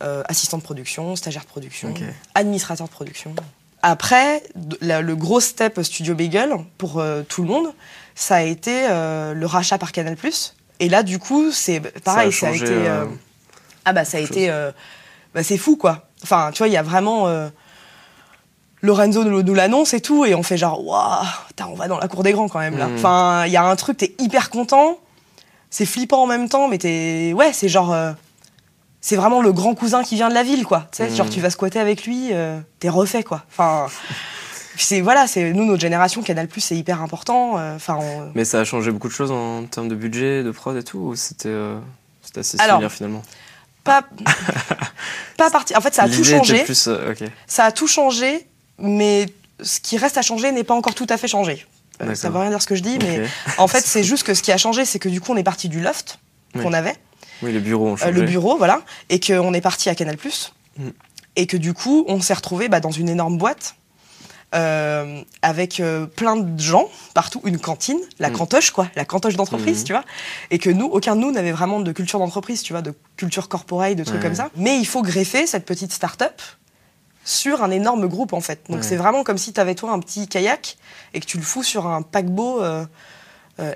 assistants de production, stagiaires de production,
Ok.
administrateurs de production. Après, la- le gros step Studio Bagel pour tout le monde, ça a été le rachat par Canal+. Et là, du coup, c'est pareil, ça a,
changé,
été... ah bah ça a été... bah, c'est fou, quoi. Enfin, tu vois, il y a vraiment... euh, Lorenzo nous, nous l'annonce et tout, et on fait genre, waouh, on va dans la cour des grands quand même, là.
Mhm.
Enfin, il y a un truc, t'es hyper content, c'est flippant en même temps, mais t'es... Ouais, c'est genre... euh, c'est vraiment le grand cousin qui vient de la ville, quoi. Tu sais, genre tu vas squatter avec lui, euh, t'es refait, quoi. Enfin, c'est voilà, c'est nous notre génération Canal Plus, c'est hyper important. euh, Enfin, on-
Mais ça a changé beaucoup de choses en termes de budget, de prod et tout ou c'était euh, c'était assez
Alors,
similaire finalement?
Pas pas parti. En fait, ça a tout changé.
plus, euh.
Ça a tout changé, mais ce qui reste à changer n'est pas encore tout à fait changé. Euh, ça veut rien dire ce que je dis, mais en fait, c'est juste que ce qui a changé, c'est que du coup, on est parti du loft
Oui.
qu'on avait.
Oui, les bureaux ont
Euh, le bureau, voilà, et qu'on est parti à Canal+.
Mm.
Et que du coup, on s'est retrouvé bah, dans une énorme boîte euh, avec euh, plein de gens partout, une cantine, la
Mm.
cantoche quoi, la cantoche d'entreprise,
Mhm.
tu vois, et que nous, aucun de nous n'avait vraiment de culture d'entreprise, tu vois, de culture corporate, de trucs
Ouais.
comme ça. Mais il faut greffer cette petite start-up sur un énorme groupe en fait. Donc
Ouais.
c'est vraiment comme si tu avais toi un petit kayak et que tu le fous sur un paquebot euh,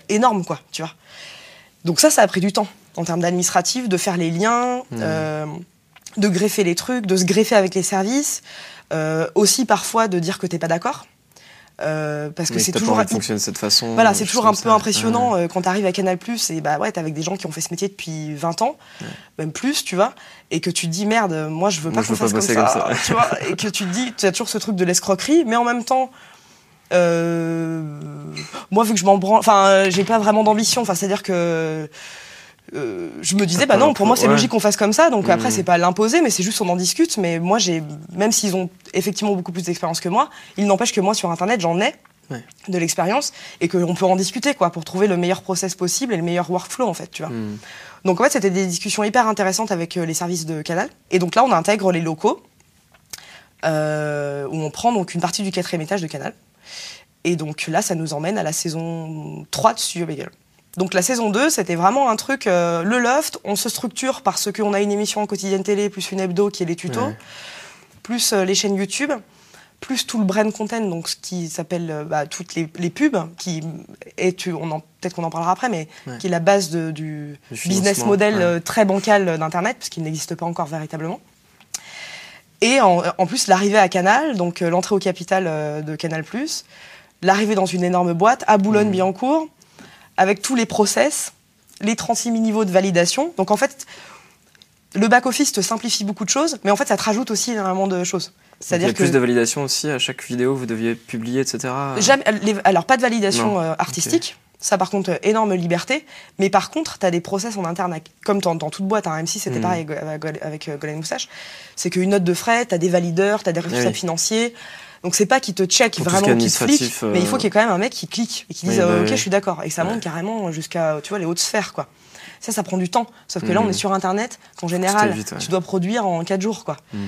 énorme quoi, tu vois. Donc ça, ça a pris du temps en termes d'administratif, de faire les liens, euh, de greffer les trucs, de se greffer avec les services, euh, aussi parfois de dire que t'es pas d'accord. Euh, parce que c'est toujours
de cette façon.
voilà, c'est
je
toujours un peu
ça-
impressionnant
Ouais.
euh, quand tu arrives à Canal et bah ouais, t'es avec des gens qui ont fait ce métier depuis 20 ans, même plus, tu vois, et que tu te dis merde, moi je veux pas qu'on
veux pas
fasse comme ça,
comme ça.
tu vois, et que tu te dis, tu as toujours ce truc de l'escroquerie, mais en même temps, euh, moi vu que je m'en branle, enfin, euh, j'ai pas vraiment d'ambition, enfin, c'est-à-dire que euh, je me disais, bah non, pour moi c'est
ouais.
logique qu'on fasse comme ça, donc après
Mhm.
c'est pas l'imposer, mais c'est juste on en discute, mais moi j'ai, même s'ils ont effectivement beaucoup plus d'expérience que moi, il n'empêche que moi sur internet j'en ai
Ouais.
de l'expérience et qu'on peut en discuter quoi pour trouver le meilleur process possible et le meilleur workflow en fait, tu vois.
Hmm.
Donc en fait, c'était des discussions hyper intéressantes avec euh, les services de Canal. Et donc là, on intègre les locaux euh, où on prend donc une partie du quatrième étage de Canal. Et donc là, ça nous emmène à la saison 3 de Studio Bagel. Donc la saison 2, c'était vraiment un truc, euh, le loft, on se structure parce qu'on a une émission en quotidienne télé, plus une hebdo qui est les tutos,
Ouais.
plus euh, les chaînes YouTube, plus tout le brand content, donc ce qui s'appelle euh, bah, toutes les, les pubs, qui est, tu- on en- peut-être qu'on en parlera après, mais
Ouais.
qui est la base de- du, business model
ouais.
très bancal d'Internet, parce qu'il n'existe pas encore véritablement. Et en, en plus, l'arrivée à Canal, donc l'entrée au capital de Canal+, l'arrivée dans une énorme boîte à Boulogne-Billancourt, avec tous les process, les 36 000 niveaux de validation. Donc en fait, le back-office te simplifie beaucoup de choses, mais en fait, ça te rajoute aussi énormément de choses.
Il y
C'est-à-dire
a
que...
plus de validation aussi à chaque vidéo, vous deviez publier, etc.
Jamais- les- alors, pas de validation
Non.
euh, artistique. Ça, par contre, euh, énorme liberté. Mais par contre, tu as des process en interne, comme dans, dans toute boîte. Hein, M6, c'était
Mm.
pareil avec, avec, avec, euh, Golden Moustache. C'est qu'une note de frais, tu as des valideurs, tu as des responsables
Oui.
financiers. Donc, c'est pas qui te check
Pour
vraiment,
qui est
qui te flic,
administratif,
mais il faut
euh,
qu'il y ait quand même un mec qui clique et qui dise
Oui, bah
euh, Ok,
oui.
je suis d'accord. Et que ça monte
Ouais.
carrément jusqu'à tu vois, les hautes sphères. quoi. Ça, ça prend du temps. Sauf que là, on
Mm.
est sur Internet, qu'en général,
vite, ouais.
tu dois produire en 4 jours. quoi.
Hmm.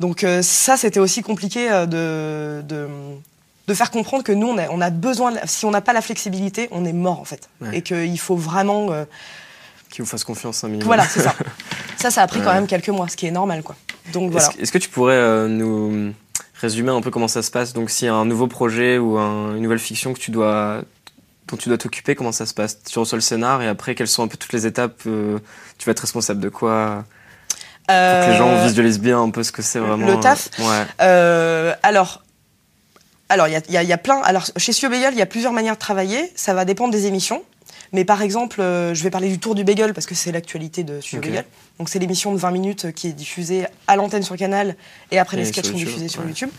Donc euh, ça, c'était aussi compliqué euh, de, de, de faire comprendre que nous, on a, on a besoin, de la- si on n'a pas la flexibilité, on est mort en fait.
Ouais.
Et qu'il faut vraiment... euh,
Qui vous fasse confiance un minimum.
voilà, c'est ça. Ça, ça a pris quand même quelques mois, ce qui est normal. quoi. Donc voilà.
est-ce que tu pourrais euh, nous résumer un peu comment ça se passe Donc, s'il y a un nouveau projet ou un- une nouvelle fiction que tu dois, dont tu dois t'occuper, comment ça se passe? Tu reçois le scénar et après, quelles sont un peu toutes les étapes euh, Tu vas être responsable de quoi? Pour que les gens
Euh,
visualisent bien un peu ce que c'est vraiment.
le taf
euh, Ouais.
Alors, alors il y y y a plein. Alors chez Bagel, il y a plusieurs manières de travailler. Ça va dépendre des émissions. Mais par exemple, euh, je vais parler du Tour du Bagel parce que c'est l'actualité de Studio
Ok.
Bagel. Donc c'est l'émission de 20 minutes euh, qui est diffusée à l'antenne sur Canal et après les
Et
sketchs sont diffusés sur
ouais.
YouTube.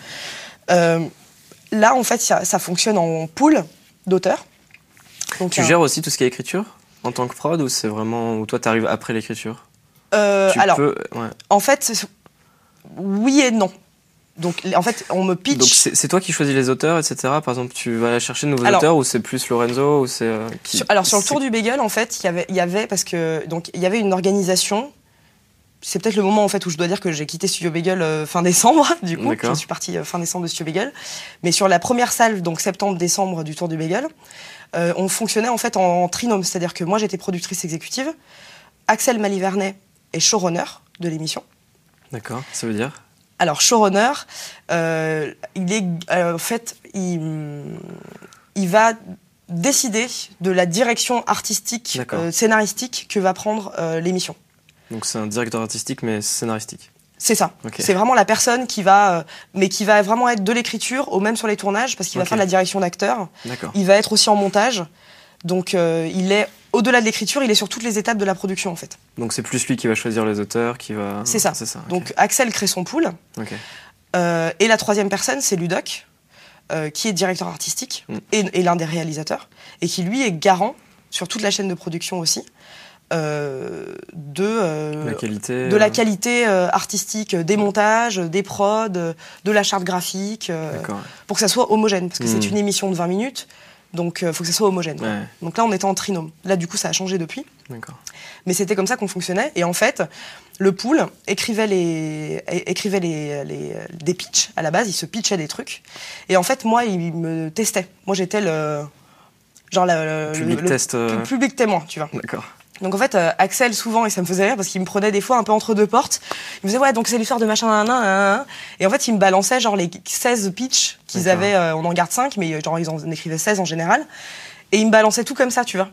Euh, là, en fait, ça, ça fonctionne en pool d'auteurs.
Tu
un-
gères aussi tout ce qui est écriture en tant que prod ou c'est vraiment. Ou toi, t'arrives après l'écriture?
Euh,
Tu
alors,
peux. Ouais.
en fait, oui et non. Donc, en fait, on me pitch.
Donc, c'est toi qui choisis les auteurs, etc. Par exemple, tu vas chercher de nouveaux
Alors-
auteurs ou c'est plus Lorenzo ou c'est. euh, qui-
alors sur le tour du bagel, en fait, il y avait- il y avait parce que donc il y avait une organisation. C'est peut-être le moment en fait où je dois dire que j'ai quitté Studio Bagel euh, fin décembre. Du coup, je suis partie euh, fin décembre de Studio Bagel. Mais sur la première salve, donc septembre-décembre du tour du bagel, on fonctionnait en fait en, trinôme, c'est-à-dire que moi j'étais productrice exécutive, Axel Malivernet est showrunner de l'émission.
D'accord, ça veut dire?
Alors, showrunner, euh, il est, euh, en fait, il, il va décider de la direction artistique, euh, scénaristique que va prendre l'émission.
Donc, c'est un directeur artistique mais scénaristique.
C'est ça. C'est vraiment la personne qui va, mais qui va vraiment être de l'écriture au même sur les tournages, parce qu'il va faire de la direction d'acteur. Il va être aussi en montage. Donc, il est au-delà de l'écriture, il est sur toutes les étapes de la production, en fait.
Donc, c'est plus lui qui va choisir les auteurs, qui va.
C'est ça.
C'est ça.
Donc, Axel crée son pool. Euh, et la troisième personne, c'est Ludoc, euh, qui est directeur artistique
Mm.
et, et l'un des réalisateurs, et qui lui est garant sur toute la chaîne de production aussi euh, de,
La qualité.
de la qualité artistique des montages, des prods, de la charte graphique, pour que ça soit homogène, parce que
Mm.
c'est une émission de 20 minutes, donc il faut que ça soit homogène.
Ouais.
Donc là, on était en trinôme. Là, du coup, ça a changé depuis. Mais c'était comme ça qu'on fonctionnait. Et en fait, le pool écrivait, les, écrivait les, les- des pitchs à la base, il se pitchait des trucs. Et en fait, moi, il me testait. Moi, j'étais le. Genre le, le-
Public
le-
test, euh.
pu- public témoin, tu vois.
D'accord.
Donc en fait, euh, Axel, souvent, et ça me faisait rire parce qu'il me prenait des fois un peu entre deux portes. Il me disait, ouais, donc c'est l'histoire de machin, nan, nan, nan. Et en fait, il me balançait genre les 16 pitchs qu'ils avaient, euh, on en garde 5, mais euh, genre ils en écrivaient 16 en général. Et il me balançait tout comme ça, tu vois.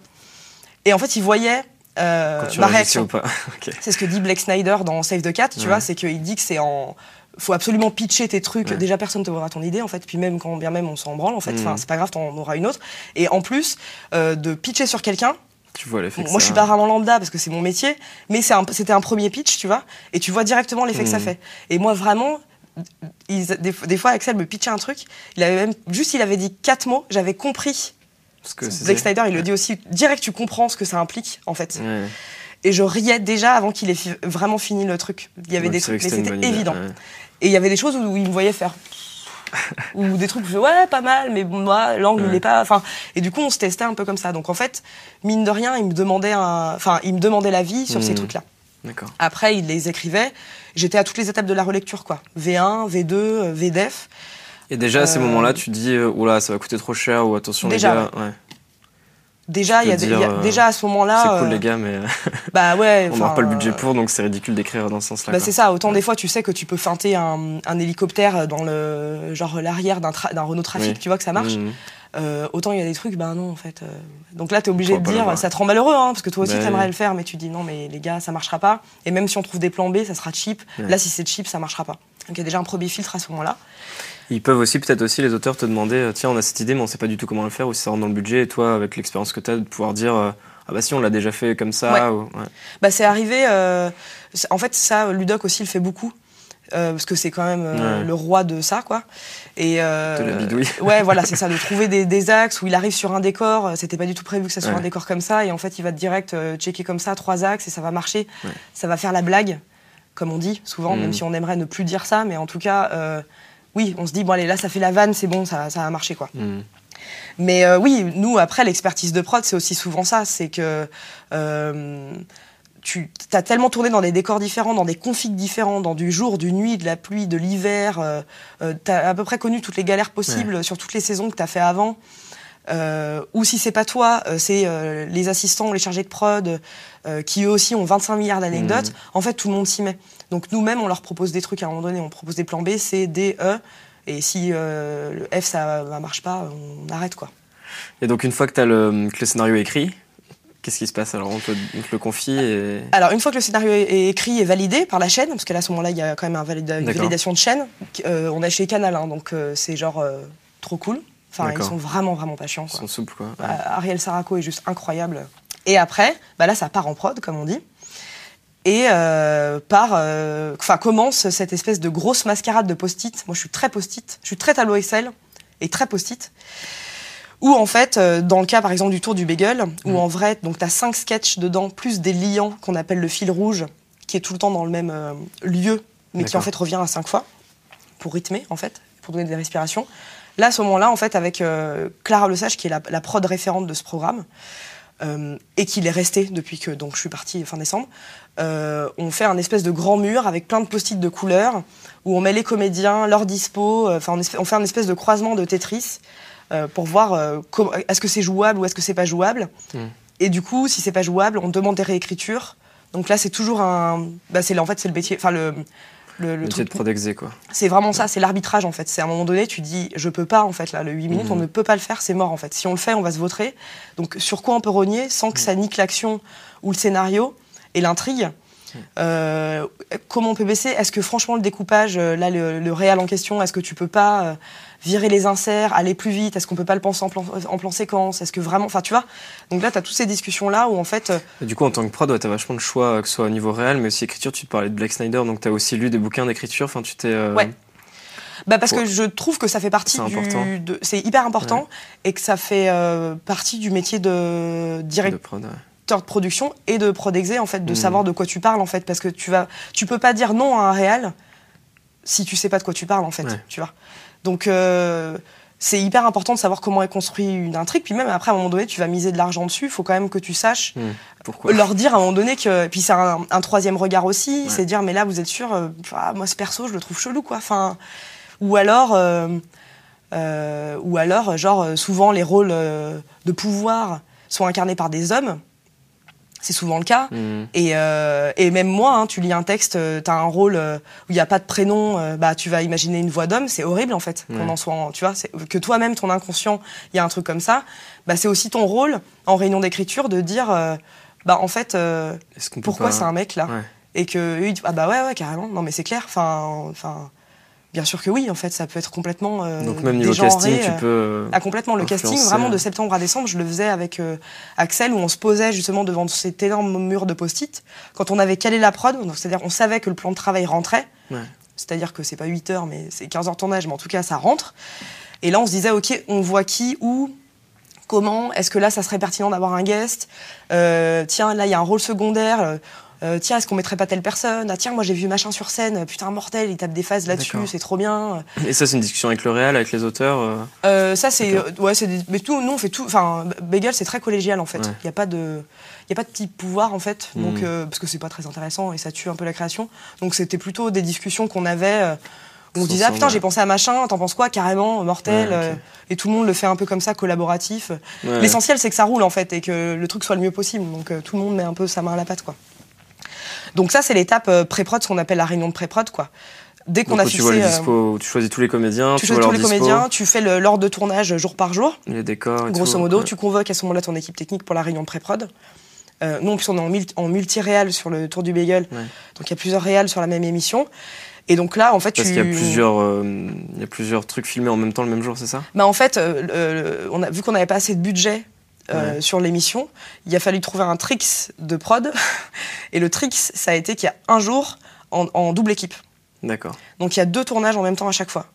Et en fait, il voyait euh,
Quand tu
ma réaction. C'est ce que dit Blake Snyder dans Save the Cat, tu
Ouais.
vois, c'est qu'il dit que c'est en. Faut absolument pitcher tes trucs.
Ouais.
Déjà, personne te verra ton idée, en fait. Puis même quand bien même on s'en branle, en fait. Enfin, c'est pas grave, t'en auras une autre. Et en plus, euh, de pitcher sur quelqu'un,
Tu vois l'effet.
Bon, moi,
ça
je suis pas vraiment lambda parce que c'est mon métier, mais un- c'était un, premier pitch, tu vois, et tu vois directement l'effet que ça
Mhm.
fait. Et moi, vraiment, des, des fois, Axel me pitchait un truc, il avait même, juste, il avait dit quatre mots, j'avais compris.
Parce que
Zack Snyder, il le dit aussi, direct, tu comprends ce que ça implique, en fait.
Ouais.
Et je riais déjà avant qu'il ait fi- vraiment fini le truc. Il y avait des trucs, mais c'était évident. Et il y avait des choses où, où il me voyait faire. ou des trucs où je fais, ouais, pas mal, mais moi, l'angle, il
Ouais.
est pas. Enfin, et du coup, on se testait un peu comme ça. Donc, en fait, mine de rien, il me demandait, un- enfin, il me demandait l'avis sur ces
Mhm.
trucs-là.
D'accord.
Après, il les écrivait. J'étais à toutes les étapes de la relecture, quoi. V1, V2, euh, VDEF.
Et déjà à ces
Euh,
moments-là, tu dis, euh, oula, ça va coûter trop cher ou attention
Déjà,
les gars. Ouais.
Déjà, y a, y
dire, euh,
déjà à ce moment-là.
c'est cool
euh,
les gars, mais
Bah ouais.
on n'aura
enfin,
pas le budget
euh,
pour, donc c'est ridicule d'écrire dans ce sens-là.
Bah c'est ça, autant des fois tu sais que tu peux feinter un, un hélicoptère dans le genre l'arrière d'un tra- Renault Trafic,
Oui.
tu vois que ça marche. Euh, autant il y a des trucs, bah non en fait. euh. Donc là t'es obligé de dire, ça te rend malheureux, hein, parce que toi aussi
Bah
t'aimerais le faire, mais tu dis non mais les gars ça marchera pas. Et même si on trouve des plans B, ça sera cheap.
Ouais.
Là si c'est cheap, ça marchera pas. Donc il y a déjà un premier filtre à ce moment-là.
Ils peuvent aussi, peut-être aussi, les auteurs te demander, euh, tiens, on a cette idée, mais on sait pas du tout comment le faire, ou si ça rentre dans le budget, et toi, avec l'expérience que tu as, de pouvoir dire, euh, ah bah si, on l'a déjà fait comme ça.
Ouais.
ou- ouais.
Bah c'est arrivé. euh, en fait ça, Ludoc aussi le fait beaucoup. euh, parce que c'est quand même euh,
Ouais.
le roi de ça, quoi. Et
De la bidouille.
Ouais, voilà, c'est ça, de trouver des, des axes où il arrive sur un décor. C'était pas du tout prévu que ça soit un décor comme ça, et en fait, il va direct checker comme ça trois axes et ça va marcher. Ça va faire la blague, comme on dit souvent,
Mhm.
même si on aimerait ne plus dire ça, mais en tout cas, oui, on se dit bon allez, là, ça fait la vanne, c'est bon, ça, ça a marché, quoi.
Mhm.
Mais euh, oui, nous, après, l'expertise de prod, c'est aussi souvent ça. C'est que euh, tu as tellement tourné dans des décors différents, dans des configs différents, dans du jour, du nuit, de la pluie, de l'hiver. euh, tu as à peu près connu toutes les galères possibles sur toutes les saisons que tu as fait avant. Euh, ou si c'est pas toi, euh, c'est euh, les assistants les chargés de prod euh, qui eux aussi ont 25 milliards d'anecdotes.
Mhm.
En fait, tout le monde s'y met. Donc nous-mêmes, on leur propose des trucs à un moment donné. On propose des plans B, C, D, E. Et si euh, le F, ça ne marche pas, on arrête quoi.
Et donc, une fois que, as le, que le scénario est écrit, qu'est-ce qui se passe? Alors, on te, on te le confie et.
Alors, une fois que le scénario est écrit et validé par la chaîne, parce que là, à ce moment-là, il y a quand même un valida- une validation de chaîne, euh, on est chez Canal, hein, donc euh, c'est genre euh, trop cool. Enfin, ils sont vraiment, vraiment patients.
Ils
Quoi.
sont souples, quoi.
Ariel Saraco est juste incroyable. Et après, bah là, ça part en prod, comme on dit. Et euh, par, euh, enfin, commence cette espèce de grosse mascarade de post-it. Moi, je suis très post-it. Je suis très tableau Excel et très post-it. Où en fait, euh, dans le cas par exemple du tour du bagel, où
Mm.
en vrai, donc t'as cinq sketchs dedans, plus des liants qu'on appelle le fil rouge, qui est tout le temps dans le même lieu, mais qui en fait revient à cinq fois pour rythmer en fait, pour donner des respirations. Là, à ce moment-là, en fait, avec Clara Lesage, qui est la, la prod référente de ce programme, euh, et qu'il est resté depuis que donc je suis partie fin décembre, euh, on fait un espèce de grand mur avec plein de post-it de couleurs où on met les comédiens, leur dispo, euh, enfin on, fait un espèce de croisement de Tetris pour voir est-ce que c'est jouable ou est-ce que c'est pas jouable.
Mm.
Et du coup, si c'est pas jouable, on demande des réécritures. Donc là, c'est toujours un, bah, c'est en fait c'est le métier, enfin le le, truc
de quoi.
c'est vraiment ça, c'est l'arbitrage en fait. C'est à un moment donné, tu dis, je peux pas en fait, là, le 8 minutes,
Mhm.
on ne peut pas le faire, c'est mort en fait. Si on le fait, on va se vautrer. Donc sur quoi on peut rogner sans que ça nique l'action ou le scénario et l'intrigue Euh, Comment on peut baisser? Est-ce que franchement le découpage, euh, là, le, le réel en question, est-ce que tu peux pas euh, virer les inserts, aller plus vite Est-ce qu'on peut pas le penser en plan, en plan séquence Est-ce que vraiment, enfin tu vois Donc là, tu as toutes ces discussions là où en fait, euh,
Et du coup, en tant que prod, ouais, t'as vachement de choix, euh, que ce soit au niveau réel, mais aussi écriture. Tu te parlais de Black Snyder, donc t'as aussi lu des bouquins d'écriture. Enfin, tu t'es. euh,
Ouais. Bah parce
Ouais.
que je trouve que ça fait partie
C'est important.
du. C'est hyper important et que ça fait euh, partie du métier de directeur
ouais.
de production et de prod exé en fait, de
Mhm.
savoir de quoi tu parles en fait, parce que tu vas, tu peux pas dire non à un réel si tu sais pas de quoi tu parles en fait, tu vois. Donc euh, c'est hyper important de savoir comment est construit une intrigue. Puis même après, à un moment donné, tu vas miser de l'argent dessus. Il faut quand même que tu saches
Hmm. Pourquoi?
leur dire à un moment donné que. Puis c'est un, un troisième regard aussi.
Ouais.
C'est dire, mais là, vous êtes sûr euh, ah, Moi, ce perso, je le trouve chelou, quoi. Enfin, ou alors. euh, euh, ou alors, genre, souvent, les rôles de pouvoir sont incarnés par des hommes. C'est souvent le cas.
Hmm.
Et, euh, et même moi, hein, tu lis un texte, euh, t'as un rôle euh, où il n'y a pas de prénom, euh, bah tu vas imaginer une voix d'homme, c'est horrible en fait qu'on en soit, en- tu vois, que toi-même ton inconscient, il y a un truc comme ça, bah c'est aussi ton rôle en réunion d'écriture de dire, euh, bah en fait, euh, pourquoi c'est un mec là?
Ouais.
et que ah bah ouais ouais carrément, non mais c'est clair, enfin, enfin, bien sûr que oui, en fait, ça peut être complètement euh,
Donc même niveau casting, tu
euh,
peux.
ah complètement, le casting, vraiment de septembre à décembre, je le faisais avec euh, Axel où on se posait justement devant cet énorme mur de post-it. Quand on avait calé la prod, c'est-à-dire on savait que le plan de travail rentrait,
Ouais.
c'est-à-dire que c'est pas 8 heures mais c'est 15 heures de tournage, mais en tout cas ça rentre. Et là on se disait ok, on voit qui, où, comment, est-ce que là ça serait pertinent d'avoir un guest? Euh, Tiens, là il y a un rôle secondaire. Euh, tiens, est-ce qu'on mettrait pas telle personne? Ah tiens, moi j'ai vu machin sur scène, putain mortel, il tape des phases là-dessus, c'est trop bien.
Et ça, c'est une discussion avec le réal, avec les auteurs. euh,
Euh, ça c'est euh, ouais c'est des- mais tout nous on fait tout enfin Bagel c'est très collégial en fait. Il
Ouais.
y a pas de il y a pas de petit pouvoir en fait. Donc euh, parce que c'est pas très intéressant et ça tue un peu la création. Donc c'était plutôt des discussions qu'on avait euh, où on se disait ah putain
ouais.
j'ai pensé à machin t'en penses quoi? Carrément mortel
Ouais,
et tout le monde le fait un peu comme ça collaboratif.
Ouais.
l'essentiel c'est que ça roule en fait et que le truc soit le mieux possible. Donc tout le monde met un peu sa main à la pâte quoi donc ça c'est l'étape euh, pré-prod ce qu'on appelle la réunion de pré-prod quoi dès qu'on a fixé
tu vois les
euh,
tu choisis tous les comédiens,
tu choisis tous les
dispo,
comédiens, tu fais l'ordre de tournage jour par jour.
les décors et
Grosso
tout,
modo,
ouais.
tu convoques à ce moment-là ton équipe technique pour la réunion de pré-prod. Euh, nous, en plus, on est en, mul- en multi-réal sur le Tour du Bagel.
Ouais.
Donc, il y a plusieurs réals sur la même émission. Et donc là, en fait,
Parce
tu...
qu'il y a plusieurs, euh, il y a plusieurs trucs filmés en même temps le même jour, c'est ça?
Bah, en fait, euh, on a, vu qu'on n'avait pas assez de budget euh,
Ouais.
sur l'émission, il a fallu trouver un tricks de prod. Et le tricks, ça a été qu'il y a un jour en, en double équipe.
D'accord.
Donc, il y a deux tournages en même temps à chaque fois.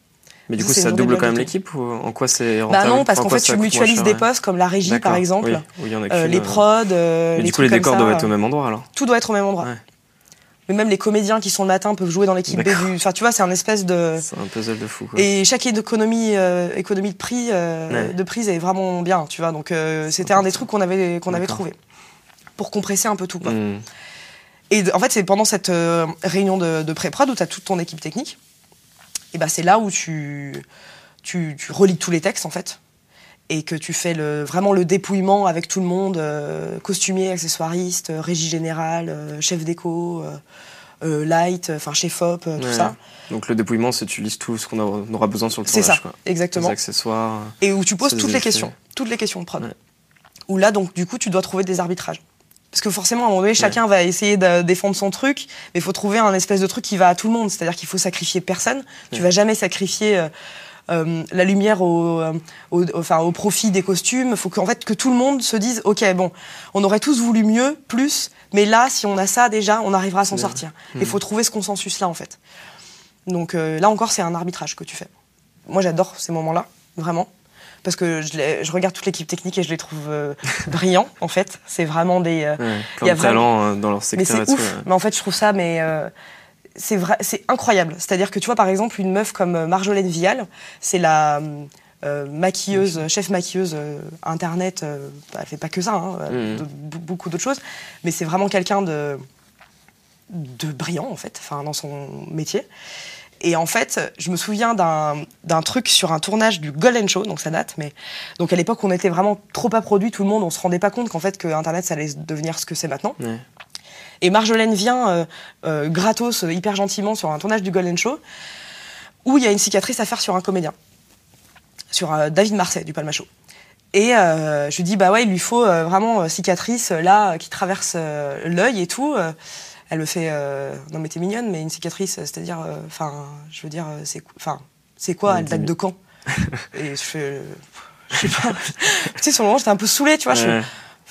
Mais du coup, ça double quand même l'équipe ou en quoi c'est
Bah non, parce
En
qu'en fait, tu mutualises des postes comme la régie, par exemple.
Oui, oui, y en a
euh, les prods, euh,
Mais
les
du coup, les décors
ça.
doivent être au même endroit alors.
tout doit être au même endroit.
Ouais.
Mais même les comédiens qui sont le matin peuvent jouer dans l'équipe B du. Enfin, tu vois, c'est un espèce de.
C'est un puzzle de fou. Quoi.
Et chaque économie, euh, économie de prix, euh,
Ouais.
de prise est vraiment bien, tu vois. Donc euh, c'était un des trucs qu'on avait qu'on avait trouvé pour compresser un peu tout. Quoi.
Hmm.
Et en fait, c'est pendant cette euh, réunion de, de pré-prod où tu as toute ton équipe technique. Et ben c'est là où tu, tu, tu relis tous les textes en fait. Et que tu fais le, vraiment le dépouillement avec tout le monde, euh, costumier, accessoiriste, euh, régie générale, euh, chef déco, euh, light, enfin chef op, tout
Ouais.
ça.
Donc le dépouillement, c'est tu lises tout ce qu'on aura besoin sur le
C'est
tournage.
ça,
quoi.
exactement.
Les accessoires.
Et où tu poses
Ça,
toutes les questions, toutes les questions de prod.
Ouais.
Où là, donc, du coup, tu dois trouver des arbitrages. Parce que forcément, à un moment donné, chacun va essayer de défendre son truc, mais il faut trouver un espèce de truc qui va à tout le monde. C'est-à-dire qu'il faut sacrifier personne. Tu vas jamais sacrifier euh, la lumière au, euh, au- enfin, au profit des costumes. Il faut qu'en fait, que tout le monde se dise, OK, bon, on aurait tous voulu mieux, plus, mais là, si on a ça déjà, on arrivera à s'en sortir. Il
Mhm.
faut trouver ce consensus-là, en fait. Donc euh, là encore, c'est un arbitrage que tu fais. Moi, j'adore ces moments-là, vraiment. Parce que je, regarde toute l'équipe technique et je les trouve euh, brillants, en fait. C'est vraiment des. euh,
Ouais,
Il
plein
y a
de
vraiment-
talents dans leur
mais
secteur.
c'est
et tout,
ouf.
ouais.
Mais en fait, je trouve ça, mais euh, c'est vrai, c'est incroyable. C'est-à-dire que tu vois, par exemple, une meuf comme euh, Marjolaine Vial, c'est la euh, maquilleuse, chef maquilleuse euh, internet. euh, elle fait pas que ça, hein,
Mhm.
de- be- beaucoup d'autres choses. Mais c'est vraiment quelqu'un de de brillant en fait, enfin dans son métier. Et en fait, je me souviens d'un truc sur un tournage du Golden Show, donc ça date, mais donc à l'époque on était vraiment trop pas produit, tout le monde, on se rendait pas compte qu'en fait que Internet ça allait devenir ce que c'est maintenant. Et Marjolaine vient euh, euh, gratos, euh, hyper gentiment, sur un tournage du Golden Show, où il y a une cicatrice à faire sur un comédien, sur euh, David Marseille du Palmacho. Et euh, je lui dis, bah ouais, il lui faut euh, vraiment euh, cicatrice là qui traverse l'œil et tout. Elle me fait, euh, non mais t'es mignonne, mais une cicatrice, c'est-à-dire, euh, enfin, je veux dire, c'est enfin, c'est quoi, elle date de quand? Et je fais, euh, je sais pas. tu sais, sur le moment, j'étais un peu saoulée, tu vois. je
Ouais.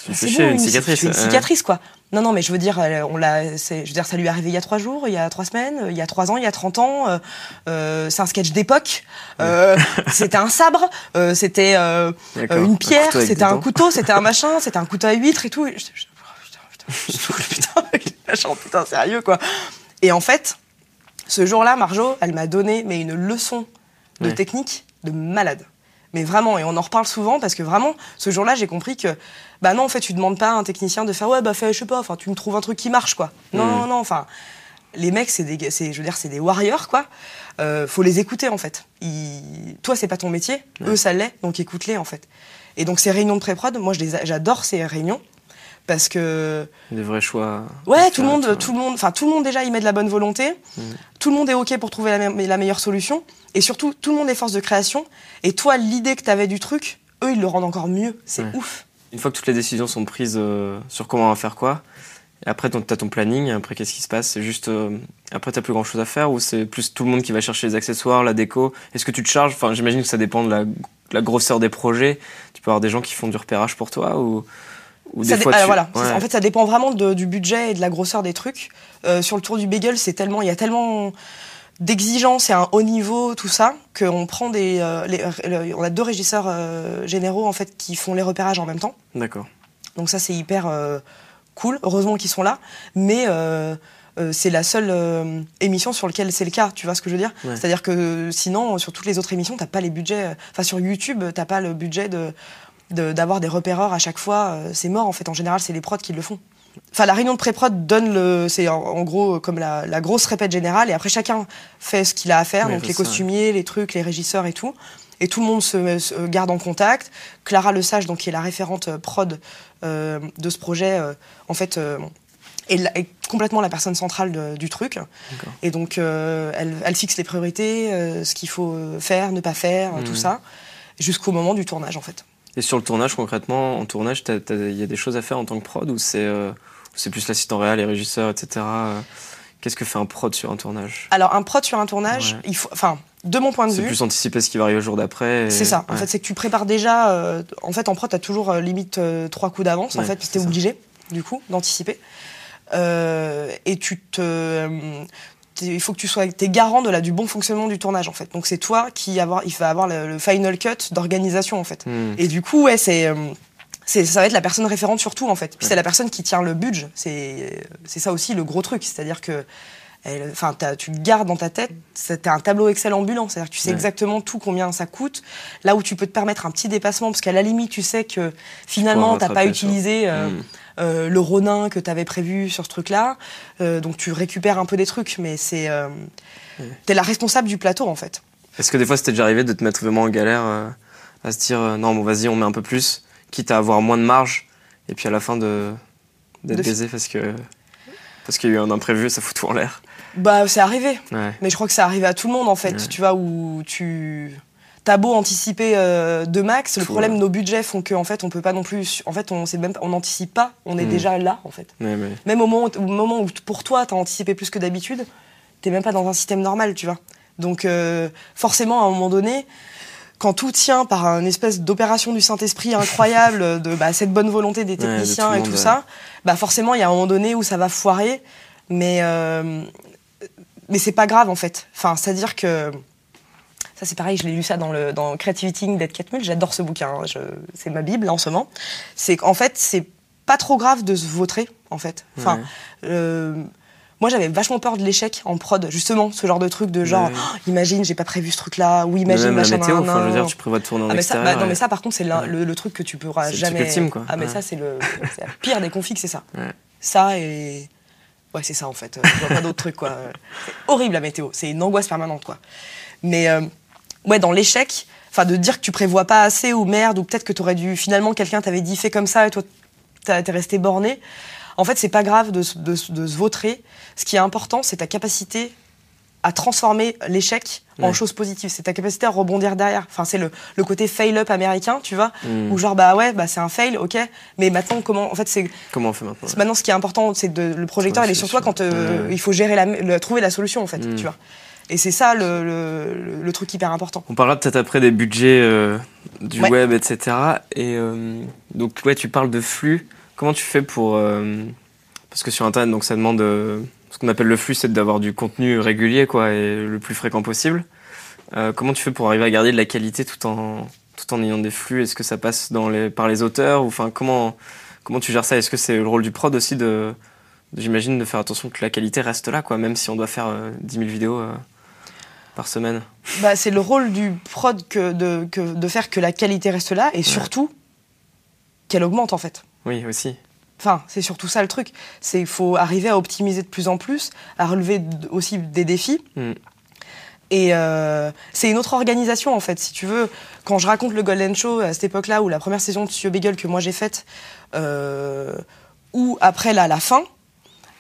Bon,
une cicatrice.
Une cicatrice, quoi. Non, non, mais je veux dire, on l'a, je veux dire, ça lui est arrivé il y a trois jours, il y a trois semaines, il y a trois ans, il y a 30 ans. euh, euh, c'est un sketch d'époque. euh, c'était un sabre, euh, c'était une pierre, c'était un couteau, c'était un machin, c'était un couteau à huître et tout. Et je- je- putain, putain, putain, putain, sérieux, quoi. Et en fait, ce jour-là, Marjo, elle m'a donné mais une leçon de
Ouais.
technique de malade. Mais vraiment, et on en reparle souvent parce que vraiment, ce jour-là, j'ai compris que, bah non, en fait, tu demandes pas à un technicien de faire, ouais, bah fais, je sais pas, enfin, tu me trouves un truc qui marche, quoi. Non, non, non, enfin, les mecs, c'est des, c'est, je veux dire, c'est des warriors, quoi. Euh, faut les écouter, en fait. Ils- Toi, c'est pas ton métier, eux, ça l'est, donc écoute-les, en fait. Et donc, ces réunions de pré-prod, moi, je les a- j'adore ces réunions parce que
Des vrais choix.
Ouais, tout le monde,
tu
tout le monde, enfin tout le monde déjà y met de la bonne volonté.
Mm.
Tout le monde est ok pour trouver la, me- la meilleure solution. Et surtout, tout le monde est force de création. Et toi, l'idée que t'avais du truc, eux, ils le rendent encore mieux. C'est
Ouais.
ouf.
Une fois que toutes les décisions sont prises euh, sur comment on va faire quoi, et après tu as ton planning, après qu'est-ce qui se passe? C'est juste. euh, après t'as plus grand chose à faire ou c'est plus tout le monde qui va chercher les accessoires, la déco? Est-ce que tu te charges? Enfin, j'imagine que ça dépend de la, la grosseur des projets. Tu peux avoir des gens qui font du repérage pour toi ou. Ou
Ça
des
dé-
fois tu-
voilà. c'est
Ouais.
ça. En fait, ça dépend vraiment de- du budget et de la grosseur des trucs. Euh, sur le tour du bagel, c'est tellement, il y a tellement d'exigences et un haut niveau, tout ça, qu'on prend des, euh, les- le- on a deux régisseurs euh, généraux en fait qui font les repérages en même temps.
D'accord.
Donc ça, c'est hyper euh, cool. Heureusement qu'ils sont là. Mais euh, euh, c'est la seule euh, émission sur laquelle c'est le cas. Tu vois ce que je veux dire?
Ouais.
C'est-à-dire que sinon, sur toutes les autres émissions, t'as pas les budgets. euh, Enfin, sur YouTube, t'as pas le budget de de- d'avoir des repéreurs à chaque fois. euh, C'est mort en fait. En général, c'est les prods qui le font. Enfin, la réunion de pré-prod donne le, c'est en, en gros comme la, la grosse répète générale, et après chacun fait ce qu'il a à faire,
Oui,
donc les
ça.
costumiers, les trucs, les régisseurs et tout, et tout le monde se, se garde en contact. Clara Lesage, donc qui est la référente euh, prod euh, de ce projet, euh, en fait, euh, est, la- est complètement la personne centrale de- du truc, et donc euh, elle, elle fixe les priorités, euh, ce qu'il faut euh, faire, ne pas faire, euh, tout ça, jusqu'au moment du tournage en fait.
Et sur le tournage, concrètement, en tournage, il y a des choses à faire en tant que prod ou c'est euh, c'est plus l'assistant réel, les régisseurs, etc. euh, Qu'est-ce que fait un prod sur un tournage?
Alors un prod sur un tournage,
Ouais.
il faut, enfin, de mon point de
C'est
vue,
plus anticiper ce qui va arriver le jour d'après. et-
C'est ça. En fait, c'est que tu prépares déjà. euh, en fait, en prod, t'as toujours euh, limite trois coups d'avance. en fait, parce que
c'est
t'es obligé, du coup, d'anticiper. Et tu te. Il faut que tu sois t'es garant de la, du bon fonctionnement du tournage en fait. Donc c'est toi qui avoir, il va avoir le, le final cut d'organisation en fait.
Hmm.
Et du coup ouais c'est euh, c'est ça va être la personne référente surtout en fait. Puis c'est la personne qui tient le budget. C'est c'est ça aussi le gros truc, c'est-à-dire que Enfin, tu gardes dans ta tête, c'est un tableau Excel ambulant, c'est-à-dire que tu sais
Ouais.
exactement tout combien ça coûte, là où tu peux te permettre un petit dépassement, parce qu'à la limite, tu sais que finalement, t'as pas utilisé euh,
Hmm.
Euh, le Ronin que t'avais prévu sur ce truc-là, Euh, donc tu récupères un peu des trucs, mais c'est euh, t'es la responsable du plateau en fait.
Est-ce que des fois c'était déjà arrivé de te mettre vraiment en galère à se dire non bon vas-y on met un peu plus, quitte à avoir moins de marge et puis à la fin de d'être baisé parce que parce qu'il y a eu un imprévu et ça fout tout en l'air?
Bah, c'est arrivé,
Ouais.
mais je crois que ça arrive à tout le monde en fait,
Ouais.
tu vois, où tu T'as beau anticiper euh, de max, le problème,
ouais.
nos budgets font qu'en fait, on peut pas non plus. En fait, on sait même, pas- on n'anticipe pas, on est
Mm.
déjà là, en fait.
Ouais,
Même au moment, où- au moment où pour toi, t'as anticipé plus que d'habitude, t'es même pas dans un système normal, tu vois. Donc euh, forcément, à un moment donné, quand tout tient par une espèce d'opération du Saint-Esprit incroyable, de bah, cette bonne volonté des
Ouais, de
techniciens
tout
et tout ça, bah forcément, il y a un moment donné où ça va foirer, mais euh, mais c'est pas grave en fait. Enfin, c'est-à-dire que ça c'est pareil, je l'ai lu ça dans le dans Creativity d'Ed Catmull, j'adore ce bouquin, hein, je- c'est ma bible en ce moment. C'est qu'en fait, c'est pas trop grave de se vautrer en fait. Enfin,
Ouais.
euh, moi j'avais vachement peur de l'échec en prod, justement, ce genre de truc de genre,
Ouais.
Oh, imagine j'ai pas prévu ce truc-là, ou imagine
même la
machin.
météo, enfin je veux dire tu prévois de tourner en
Ah mais ça, bah, non, mais ça par contre c'est
Ouais.
le, le truc que tu pourras
C'est le
jamais.
truc ultime, quoi.
Ah mais ça c'est le, la pire des configs, c'est ça. Ça et ouais c'est ça en fait. Je vois pas d'autres trucs quoi. C'est horrible la météo, c'est une angoisse permanente quoi. Mais euh, ouais dans l'échec, enfin de dire que tu prévois pas assez ou merde ou peut-être que t'aurais dû finalement quelqu'un t'avait dit fais comme ça et toi t'es resté borné. En fait c'est pas grave de, se- de se- de se vautrer. Ce qui est important c'est ta capacité à transformer l'échec en chose positive. C'est ta capacité à rebondir derrière. Enfin, c'est le, le côté fail-up américain, tu vois,
Mm.
où genre, bah ouais, bah c'est un fail, ok, mais maintenant, comment, en fait, c'est
Comment on fait maintenant
maintenant ce qui est important, c'est de le projecteur, il est sur toi quand euh,
Ouais.
il faut gérer la, le- trouver la solution, en fait,
Mm.
tu vois. Et c'est ça le, le, le- le truc hyper important.
On parlera peut-être après des budgets euh, du
Ouais.
web, etc. Et euh, donc, ouais, tu parles de flux. Comment tu fais pour. euh, parce que sur Internet, donc, ça demande. ce qu'on appelle le flux, c'est d'avoir du contenu régulier, quoi, et le plus fréquent possible. Comment tu fais pour arriver à garder de la qualité tout en, tout en ayant des flux? Est-ce que ça passe dans les, par les auteurs? Enfin, comment, comment tu gères ça? Est-ce que c'est le rôle du prod aussi de. J'imagine de faire attention que la qualité reste là, quoi, même si on doit faire euh, 10 000 vidéos. Par semaine
bah, c'est le rôle du prod que de, que de faire que la qualité reste là et surtout qu'elle augmente en fait.
Oui, aussi.
Enfin, c'est surtout ça le truc. C'est il faut arriver à optimiser de plus en plus, à relever aussi des défis.
Mm.
Et euh, c'est une autre organisation en fait, si tu veux. Quand je raconte le Golden Show à cette époque-là, ou la première saison de Studio Bagel que moi j'ai faite, euh, ou après là, la fin,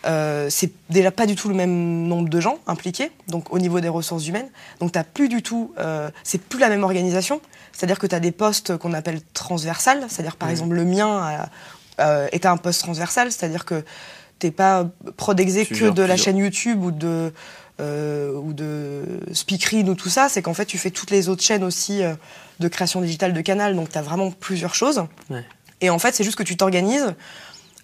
euh, c'est déjà pas du tout le même nombre de gens impliqués, donc au niveau des ressources humaines. Donc t'as plus du tout, euh, c'est plus la même organisation. C'est-à-dire que tu as des postes qu'on appelle transversales, c'est-à-dire par
Mhm.
exemple le mien a- euh, est un poste transversal, c'est-à-dire que t'es pas prod exé
Tu
que de la chaîne YouTube ou de ou de Speakerine ou tout ça, c'est qu'en fait tu fais toutes les autres chaînes aussi de création digitale de canal, donc tu as vraiment plusieurs choses.
Ouais.
Et en fait, c'est juste que tu t'organises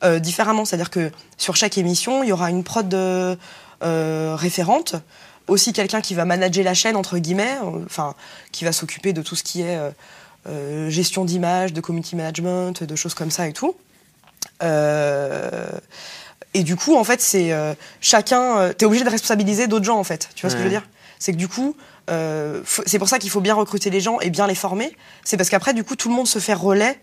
euh, différemment, c'est-à-dire que sur chaque émission, il y aura une prod euh, euh, référente, aussi quelqu'un qui va manager la chaîne entre guillemets, euh, enfin qui va s'occuper de tout ce qui est euh, gestion d'image, de community management, de choses comme ça et tout. Euh, et du coup, en fait, c'est euh, chacun. euh, T'es obligé de responsabiliser d'autres gens, en fait. Tu vois ce que je veux dire? C'est que du coup, euh, c'est pour ça qu'il faut bien recruter les gens et bien les former. C'est parce qu'après, du coup, tout le monde se fait relais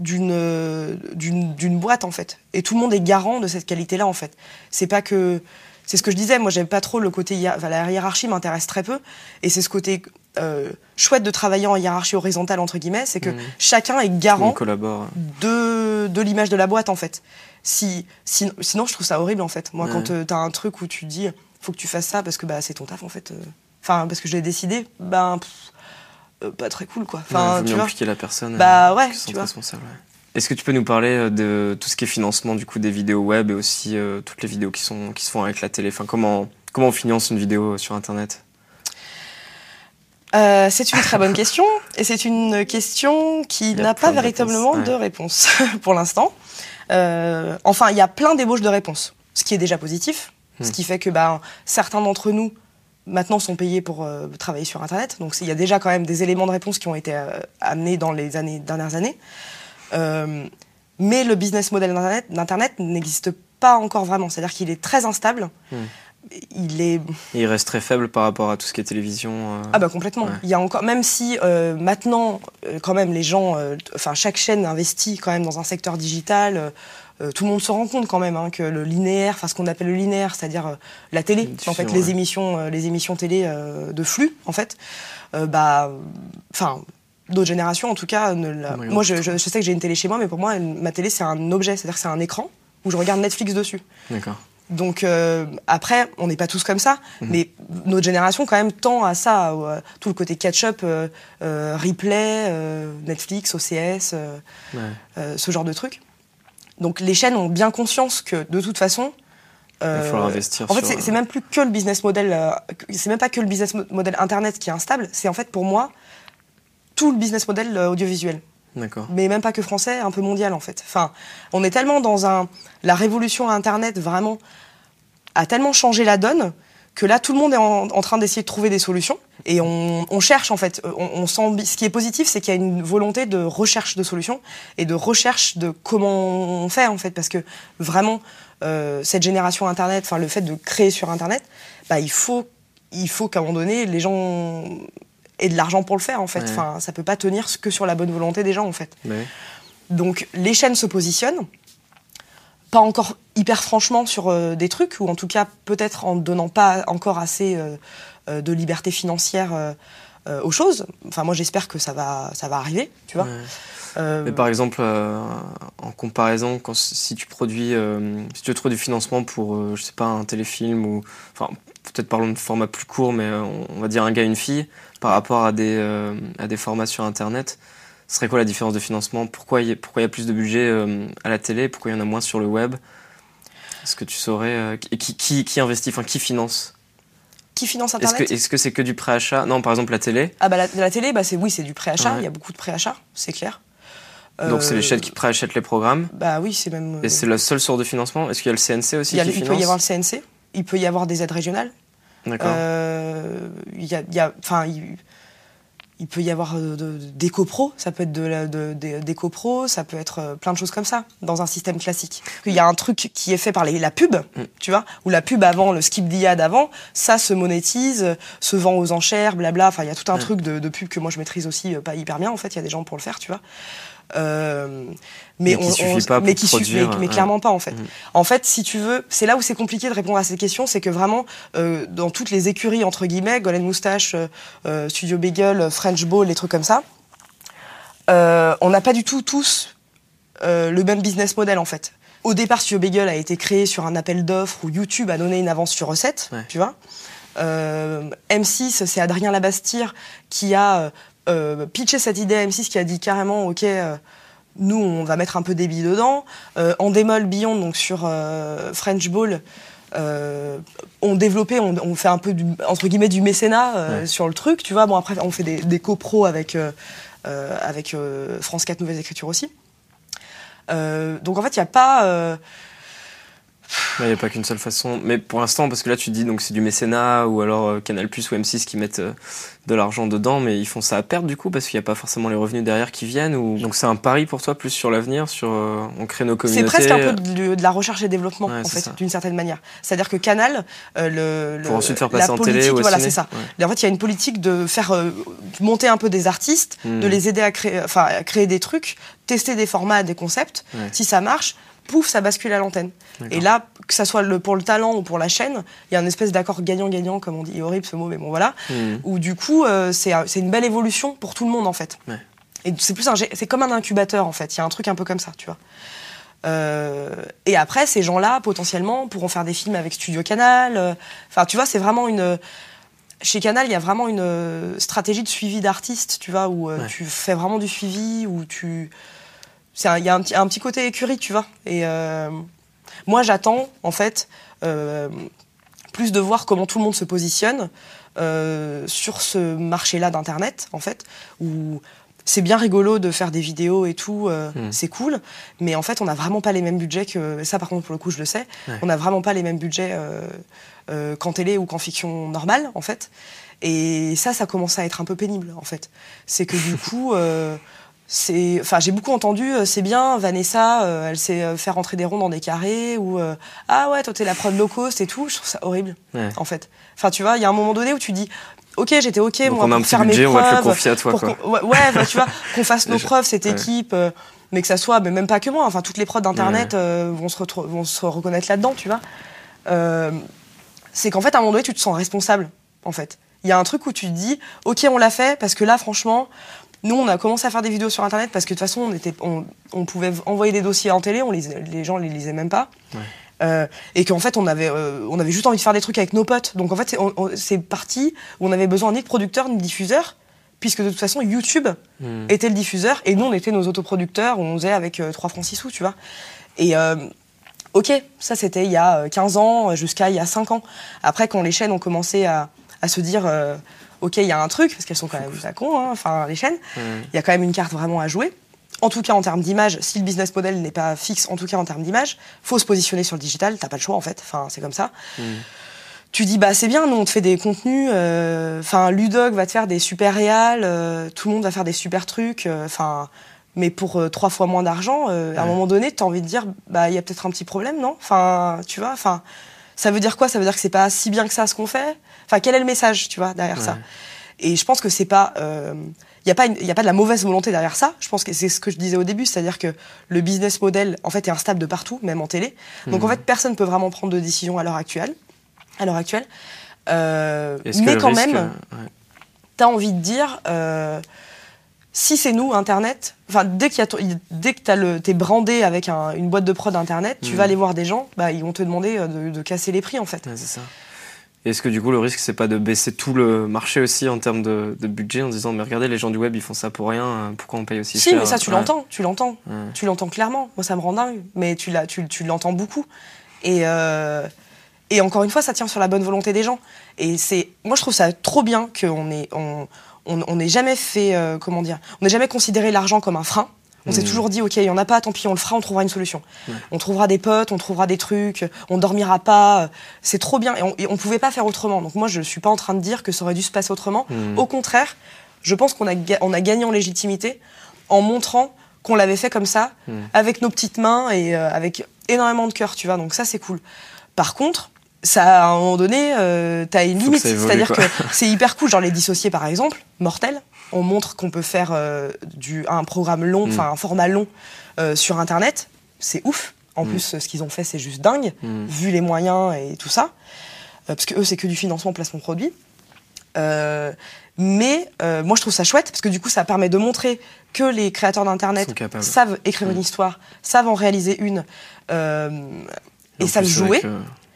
d'une d'une boîte, en fait. Et tout le monde est garant de cette qualité-là, en fait. C'est pas que. C'est ce que je disais, moi j'aime pas trop le côté. Enfin, la hiérarchie m'intéresse très peu. Et c'est ce côté euh, chouette de travailler en hiérarchie horizontale, entre guillemets, c'est que
Mhm.
chacun est garant
collabore.
de, de l'image de la boîte en fait. Si, si- sinon, je trouve ça horrible en fait. Moi,
Ouais.
quand euh, t'as un truc où tu dis faut que tu fasses ça parce que bah, c'est ton taf en fait. euh. Enfin, parce que je l'ai décidé, ben euh, pas très cool quoi. Enfin,
Ouais,
tu vois.
impliquer la personne.
Bah
euh,
ouais, tu vois.
responsable, ouais. Est-ce que tu peux nous parler euh, de tout ce qui est financement du coup des vidéos web et aussi euh, toutes les vidéos qui sont qui se font avec la télé? Enfin, comment comment on finance une vidéo sur internet?
Euh, c'est une très bonne question et c'est une question qui n'a pas
de
véritablement de réponse pour l'instant. Enfin, il y a plein d'ébauches de réponses, ce qui est déjà positif, ce
Hmm.
qui fait que bah, certains d'entre nous maintenant sont payés pour euh, travailler sur Internet. Donc il y a déjà quand même des éléments de réponse qui ont été euh, amenés dans les années, dernières années. Euh, mais le business model d'Internet- n'existe pas encore vraiment. C'est-à-dire qu'il est très instable.
Hmm.
Il est
Et il reste très faible par rapport à tout ce qui est télévision.
ah bah complètement.
Ouais.
Il y a encore, même si maintenant, quand même, les gens, enfin chaque chaîne investit quand même dans un secteur digital. Euh, tout le monde se rend compte quand même hein, que le linéaire, enfin ce qu'on appelle le linéaire, c'est-à-dire euh, la télé, en fait
ouais.
les émissions, euh, les émissions télé de flux, en fait, bah, enfin d'autres générations en tout cas. Ne la-
Ouais,
moi, je, sais que j'ai une télé chez moi, mais pour moi, une- ma télé c'est un objet, c'est-à-dire que c'est un écran où je regarde Netflix dessus.
D'accord.
Donc euh, après, on n'est pas tous comme ça,
Mhm.
mais notre génération quand même tend à ça, à tout le côté catch-up, euh, euh, replay, Netflix, OCS,
Ouais.
ce genre de trucs. Donc les chaînes ont bien conscience que de toute façon,
Il
euh,
investir.
en fait, c'est même plus que le business model, euh, c'est même pas que le business mo- model internet qui est instable, c'est en fait pour moi tout le business model euh, audiovisuel
D'accord.
mais même pas que français, un peu mondial en fait. Enfin, on est tellement dans un. La révolution à Internet vraiment a tellement changé la donne que là, tout le monde est en, en train d'essayer de trouver des solutions et on, on cherche en fait. On, on sent. Ce qui est positif, c'est qu'il y a une volonté de recherche de solutions et de recherche de comment on fait en fait, parce que vraiment euh, cette génération Internet, enfin le fait de créer sur Internet, bah il faut il faut qu'à un moment donné les gens aient de l'argent pour le faire en fait.
Ouais.
Enfin, ça peut pas tenir que sur la bonne volonté des gens en fait. Donc les chaînes se positionnent, pas encore hyper franchement sur euh, des trucs, ou en tout cas peut-être en donnant pas encore assez euh, euh, de liberté financière euh, euh, aux choses. Enfin moi j'espère que ça va, ça va arriver, tu vois.
ouais.
Euh,
Mais par exemple, euh, en comparaison, quand, si tu produis, euh, si tu veux trouver du financement pour, euh, je sais pas, un téléfilm ou, enfin, peut-être parlons de format plus court, mais euh, on, va dire un gars, une fille, par rapport à des, euh, à des formats sur Internet, ce serait quoi la différence de financement? Pourquoi il y, a- pourquoi y a plus de budget euh, à la télé? Pourquoi il y en a moins sur le web? Est-ce que tu saurais euh, et qui, qui, qui investit, enfin, qui finance
qui finance
Est-ce
Internet
que est-ce que c'est que du préachat? Non, par exemple la télé.
Ah bah la, la télé, bah c'est oui, c'est du préachat.
Ouais.
Il y a beaucoup de préachat, c'est clair.
Donc c'est
Euh,
les chaînes qui préachètent les programmes?
Bah oui, c'est même. euh,
Et c'est la seule source de financement? Est-ce qu'il y a le CNC aussi
il, y a-
qui
il
finance
peut y avoir le CNC, il peut y avoir des aides régionales.
D'accord.
Euh, Il y a, il y a- enfin, il, il peut y avoir euh, de- des copros, ça peut être de, des- copros, ça peut être euh, plein de choses comme ça dans un système classique. Il y a un truc qui est fait par les- la pub, tu vois, ou la pub avant, le skip d'IA avant, ça se monétise, se vend aux enchères, blabla. Enfin, il y a tout un truc de, de pub que moi je maîtrise aussi euh, pas hyper bien. En fait, il y a des gens pour le faire, tu vois. Euh,
Mais qui suffit pas
mais qui
produire,
mais- mais
ouais.
clairement pas en fait.
Mhm.
En fait, si tu veux, c'est là où c'est compliqué de répondre à cette question, c'est que vraiment, euh, dans toutes les écuries, entre guillemets, Golden Moustache, euh, euh, Studio Bagel, French Bowl, les trucs comme ça, euh, on n'a pas du tout tous euh, le même business model en fait. Au départ, Studio Bagel a été créé sur un appel d'offres où YouTube a donné une avance sur recette,
Ouais.
tu vois. Euh, M6, c'est Adrien Labastire qui a euh, pitché cette idée à M6, qui a dit carrément, ok, euh, nous on va mettre un peu des billes dedans. Euh, en démol Beyond, donc sur euh, French euh, on développait, on, on fait un peu du, entre guillemets du mécénat
Ouais.
sur le truc, tu vois. Bon après on fait des, des copros avec avec France 4 Nouvelles Écritures aussi. Donc en fait il n'y a pas
Il n'y a pas qu'une seule façon. Mais pour l'instant, parce que là, tu dis donc c'est du mécénat ou alors euh, Canal Plus ou M6 qui mettent euh, de l'argent dedans, mais ils font ça à perte du coup parce qu'il n'y a pas forcément les revenus derrière qui viennent. Ou... Donc c'est un pari pour toi plus sur l'avenir, sur euh, on crée nos
C'est
communautés.
presque un peu de, de la recherche et développement,
Ouais,
en
c'est
fait, d'une certaine manière. C'est-à-dire que Canal, euh, le,
Pour ensuite faire
la
passer en télé ou au
voilà, c'est ça.
Ouais.
En fait, il y a une politique de faire euh, monter un peu des artistes,
Hmm.
de les aider à créer, enfin, à créer des trucs, tester des formats, des concepts.
Ouais.
Si ça marche, pouf, ça bascule à l'antenne. Et là, que ça soit le, pour le talent ou pour la chaîne, il y a une espèce d'accord gagnant-gagnant, comme on dit, horrible ce mot, mais bon voilà.
Hmm.
Où du coup, euh, c'est un- une belle évolution pour tout le monde en fait.
Ouais.
Et c'est plus un, c'est comme un incubateur en fait. Il y a un truc un peu comme ça, tu vois. Euh, et après, ces gens-là, potentiellement, pourront faire des films avec Studio Canal. euh, Enfin, tu vois, c'est vraiment une. Chez Canal, il y a vraiment une stratégie de suivi d'artistes, tu vois, où euh,
Ouais.
tu fais vraiment du suivi, où tu. Il y a un petit, un petit côté écurie, tu vois. Et euh, moi, j'attends, en fait, euh, plus de voir comment tout le monde se positionne euh, sur ce marché-là d'Internet, en fait, où c'est bien rigolo de faire des vidéos et tout, euh,
Mm.
c'est cool, mais en fait, on n'a vraiment pas les mêmes budgets que. Ça, par contre, pour le coup, je le sais.
Ouais.
On n'a vraiment pas les mêmes budgets euh, euh, qu'en télé ou qu'en fiction normale, en fait. Et ça, ça commence à être un peu pénible, en fait. C'est que du coup. C'est, enfin, j'ai beaucoup entendu, euh, c'est bien, Vanessa, euh, elle sait euh, faire entrer des ronds dans des carrés, ou ah ouais, toi t'es la prod low cost et tout, je trouve ça horrible,
Ouais.
en fait. Enfin, tu vois, il y a un moment donné où tu dis, ok, j'étais ok,
Donc
moi,
on a un petit
faire
budget,
mes
on va te le
preuves,
confier à toi. Quoi.
ouais, ouais, bah, tu vois, qu'on fasse nos preuves, cette
Ouais.
équipe, mais que ça soit, mais même pas que moi, enfin, toutes les prods d'internet vont, se vont se reconnaître là-dedans, tu vois. C'est qu'en fait, à un moment donné, tu te sens responsable, en fait. Il y a un truc où tu te dis, ok, on l'a fait, parce que là, franchement, nous, on a commencé à faire des vidéos sur Internet parce que de toute façon, on, était, on, on pouvait envoyer des dossiers en télé, on les, les gens les lisaient même pas.
Ouais.
Euh, et qu'en fait, on avait, euh, on avait juste envie de faire des trucs avec nos potes. Donc en fait, c'est parti où on avait besoin ni de producteur ni de diffuseur, puisque de toute façon, YouTube
Hmm.
était le diffuseur et nous, on était nos autoproducteurs, on faisait avec euh, 3 francs 6 sous, tu vois. Et euh, ok, ça c'était il y a euh, 15 ans jusqu'à il y a 5 ans. Après, quand les chaînes ont commencé à, à se dire, euh, ok, il y a un truc, parce qu'elles sont quand même pas cons, hein, enfin les chaînes,
Ouais.
il y a quand même une carte vraiment à jouer. En tout cas en termes d'image, si le business model n'est pas fixe, en tout cas en termes d'image, faut se positionner sur le digital, t'as pas le choix en fait, enfin c'est comme ça.
Hmm.
Tu dis bah c'est bien, nous on te fait des contenus, euh, enfin Ludoc va te faire des super réals, euh, tout le monde va faire des super trucs, euh, enfin mais pour euh, trois fois moins d'argent, euh, à un
Ouais.
moment donné t'as envie de dire bah il y a peut-être un petit problème non, enfin tu vois, enfin ça veut dire quoi? Ça veut dire que c'est pas si bien que ça ce qu'on fait? Enfin quel est le message tu vois derrière ça. Et je pense que c'est pas. Il n'y a, pas une- y a pas de la mauvaise volonté derrière ça. Je pense que c'est ce que je disais au début, c'est-à-dire que le business model, en fait, est instable de partout, même en télé. Donc, en
Mhm.
fait, personne ne peut vraiment prendre de décision à l'heure actuelle. À l'heure actuelle. Euh, mais quand
risque,
même,
euh, ouais.
tu as envie de dire, euh, si c'est nous, Internet, enfin, dès, qu'il y a ton- dès que tu es brandé avec un- une boîte de prod Internet, tu
Mhm.
vas aller voir des gens, bah, ils vont te demander euh, de, de casser les prix, en fait.
Ouais, c'est ça. Est-ce que du coup le risque c'est pas de baisser tout le marché aussi en termes de, de budget en disant mais regardez les gens du web ils font ça pour rien euh, pourquoi on paye aussi
Si,
cher
mais ça, tu
Ouais.
l'entends, tu l'entends.
Ouais.
Tu l'entends clairement. Moi, ça me rend dingue. Mais tu, l'as- tu, tu l'entends beaucoup. Et, euh, et encore une fois, ça tient sur la bonne volonté des gens. Et c'est, moi, je trouve ça trop bien qu'on on, on, jamais fait, euh, comment dire, on n'ait jamais considéré l'argent comme un frein. On s'est
Mhm.
toujours dit, ok, il y en a pas, tant pis, on le fera, on trouvera une solution. On trouvera des potes, on trouvera des trucs, on dormira pas. C'est trop bien. Et on, et on pouvait pas faire autrement. Donc moi, je suis pas en train de dire que ça aurait dû se passer autrement.
Mhm.
Au contraire, Je pense qu'on a, on a gagné en légitimité en montrant qu'on l'avait fait comme ça,
Mm.
avec nos petites mains et euh, avec énormément de cœur, tu vois. Donc ça, c'est cool. Par contre, ça, à un moment donné, euh, t'as une limite. C'est-à-dire que c'est hyper cool, genre les dissociés, par exemple, mortel. On montre qu'on peut faire euh, du, un programme long,
Mm.
enfin un format long euh, sur Internet. C'est ouf. En
Mm.
plus, ce qu'ils ont fait, c'est juste dingue,
Mm.
vu les moyens et tout ça. Euh, parce que eux, c'est que du financement, placement produit. Mais moi, je trouve ça chouette parce que du coup, ça permet de montrer que les créateurs d'Internet savent écrire une histoire, savent en réaliser une et
En
savent jouer
avec,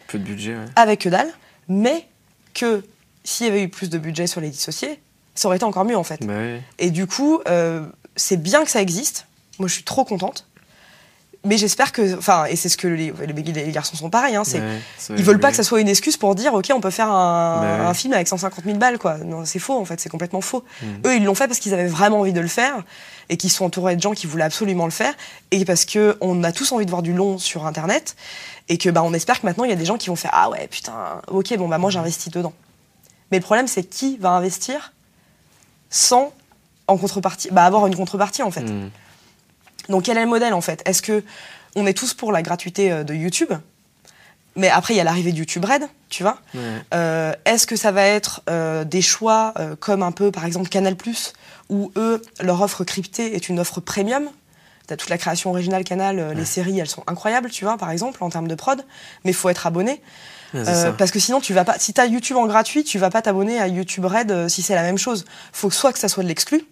peu de budget, ouais.
avec que dalle, mais que s'il y avait eu plus de budget sur les dissociés, ça aurait été encore mieux en fait. Et du coup, euh, c'est bien que ça existe. Moi, je suis trop contente. Mais j'espère que, enfin, et c'est ce que les, garçons sont pareils. Hein, c'est, ils veulent pas que ça soit une excuse pour dire, ok, on peut faire un film avec 150 000 balles, quoi. Non, c'est faux en fait, c'est complètement faux.
Mm.
Eux, ils l'ont fait parce qu'ils avaient vraiment envie de le faire et qu'ils sont entourés de gens qui voulaient absolument le faire et parce que on a tous envie de voir du long sur Internet et que bah on espère que maintenant il y a des gens qui vont faire ah ouais putain, ok, bon bah moi j'investis dedans. Mais le problème c'est qui va investir sans en contrepartie, bah avoir une contrepartie en fait.
Mm.
Donc quel est le modèle en fait? Est-ce que on est tous pour la gratuité euh, de YouTube? Mais après il y a l'arrivée de YouTube Red, tu vois? Euh, Est-ce que ça va être euh, des choix euh, comme un peu par exemple Canal où eux leur offre cryptée est une offre premium? T'as toute la création originale Canal, les séries elles sont incroyables, tu vois par exemple en termes de prod, mais il faut être abonné euh, parce que sinon tu vas pas. Si t'as YouTube en gratuit, tu vas pas t'abonner à YouTube Red euh, si c'est la même chose. Faut que soit que ça soit de l'exclu,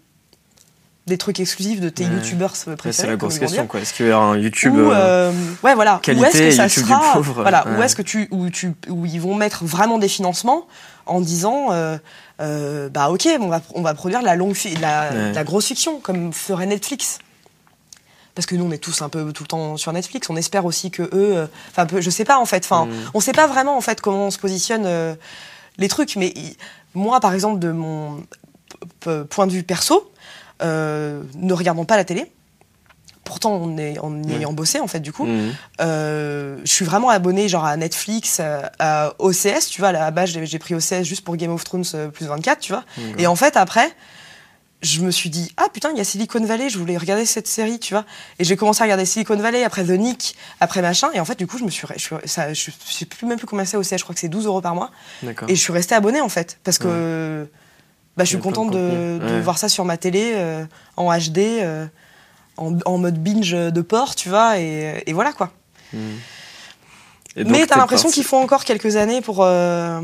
des trucs exclusifs de tes
Ouais.
youtubeurs préférés.
c'est la grosse question, quoi. Est-ce qu'il y aura un YouTube
Ou,
euh,
ouais, voilà.
qualité
où est-ce que ça
YouTube du
sera
pauvre,
Voilà. Où
ouais.
est-ce que tu où tu où ils vont mettre vraiment des financements en disant euh, euh, bah ok, on va on va produire de la longue la, de la grosse fiction comme ferait Netflix. Parce que nous, on est tous un peu tout le temps sur Netflix. On espère aussi que eux, euh, enfin, peu- je sais pas en fait. Enfin,
Mm.
on sait pas vraiment en fait comment on se positionne euh, les trucs. Mais moi, par exemple, de mon point de vue perso, euh, ne regardons pas la télé. Pourtant, on est en ayant bossé en fait du coup.
mm.
Euh, je suis vraiment abonnée genre à Netflix, euh, à OCS, tu vois, à la base j'ai pris OCS juste pour Game of Thrones euh, plus 24, tu vois. Et en fait après, je me suis dit ah putain il y a Silicon Valley, je voulais regarder cette série, tu vois. Et j'ai commencé à regarder Silicon Valley, après The Nick, après machin, et en fait du coup je me suis, je, suis- ça, je sais plus même plus combien c'est OCS, je crois que c'est 12 euros par mois, et je suis restée abonnée en fait parce que bah, je suis
de
contente de,
contenu.
de
Ouais.
voir ça sur ma télé euh, en HD. euh, en, en mode binge de porc, tu vois, et, et voilà quoi.
Mm. Et donc,
Mais t'as l'impression qu'il faut encore quelques années pour. euh,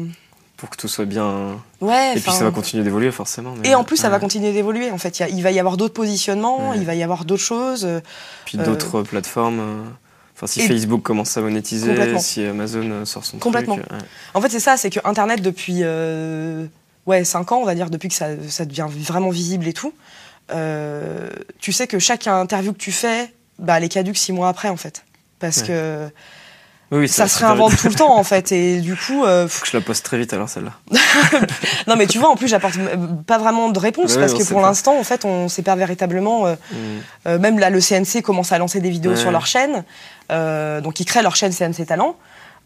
Pour que tout soit bien.
Ouais.
Et puis ça va continuer d'évoluer, forcément. mais-
Et en plus, ça va continuer d'évoluer. En fait, il va y avoir d'autres positionnements,
Ouais.
il va y avoir d'autres choses. euh,
Puis
euh,
d'autres plateformes. euh, Enfin, si
et-
Facebook commence à monétiser, si Amazon euh, sort son
Complètement.
truc. ouais.
En fait, c'est ça, c'est que Internet depuis euh, ouais 5 ans, on va dire, depuis que ça, ça devient vraiment visible et tout. euh, tu sais que chaque interview que tu fais, bah, elle est caduque 6 mois après, en fait, parce que
Oui,
ça
va
se réinvente tout le temps, en fait, et du coup. euh,
Faut que je la poste très vite alors celle-là.
non, mais tu vois, en plus, j'apporte pas vraiment de réponse
Ouais,
parce que pour l'instant, en fait, on sait pas véritablement. euh,
Mm.
Euh, même là, le CNC commence à lancer des vidéos
Ouais.
sur leur chaîne. Euh, donc, ils créent leur chaîne CNC Talent.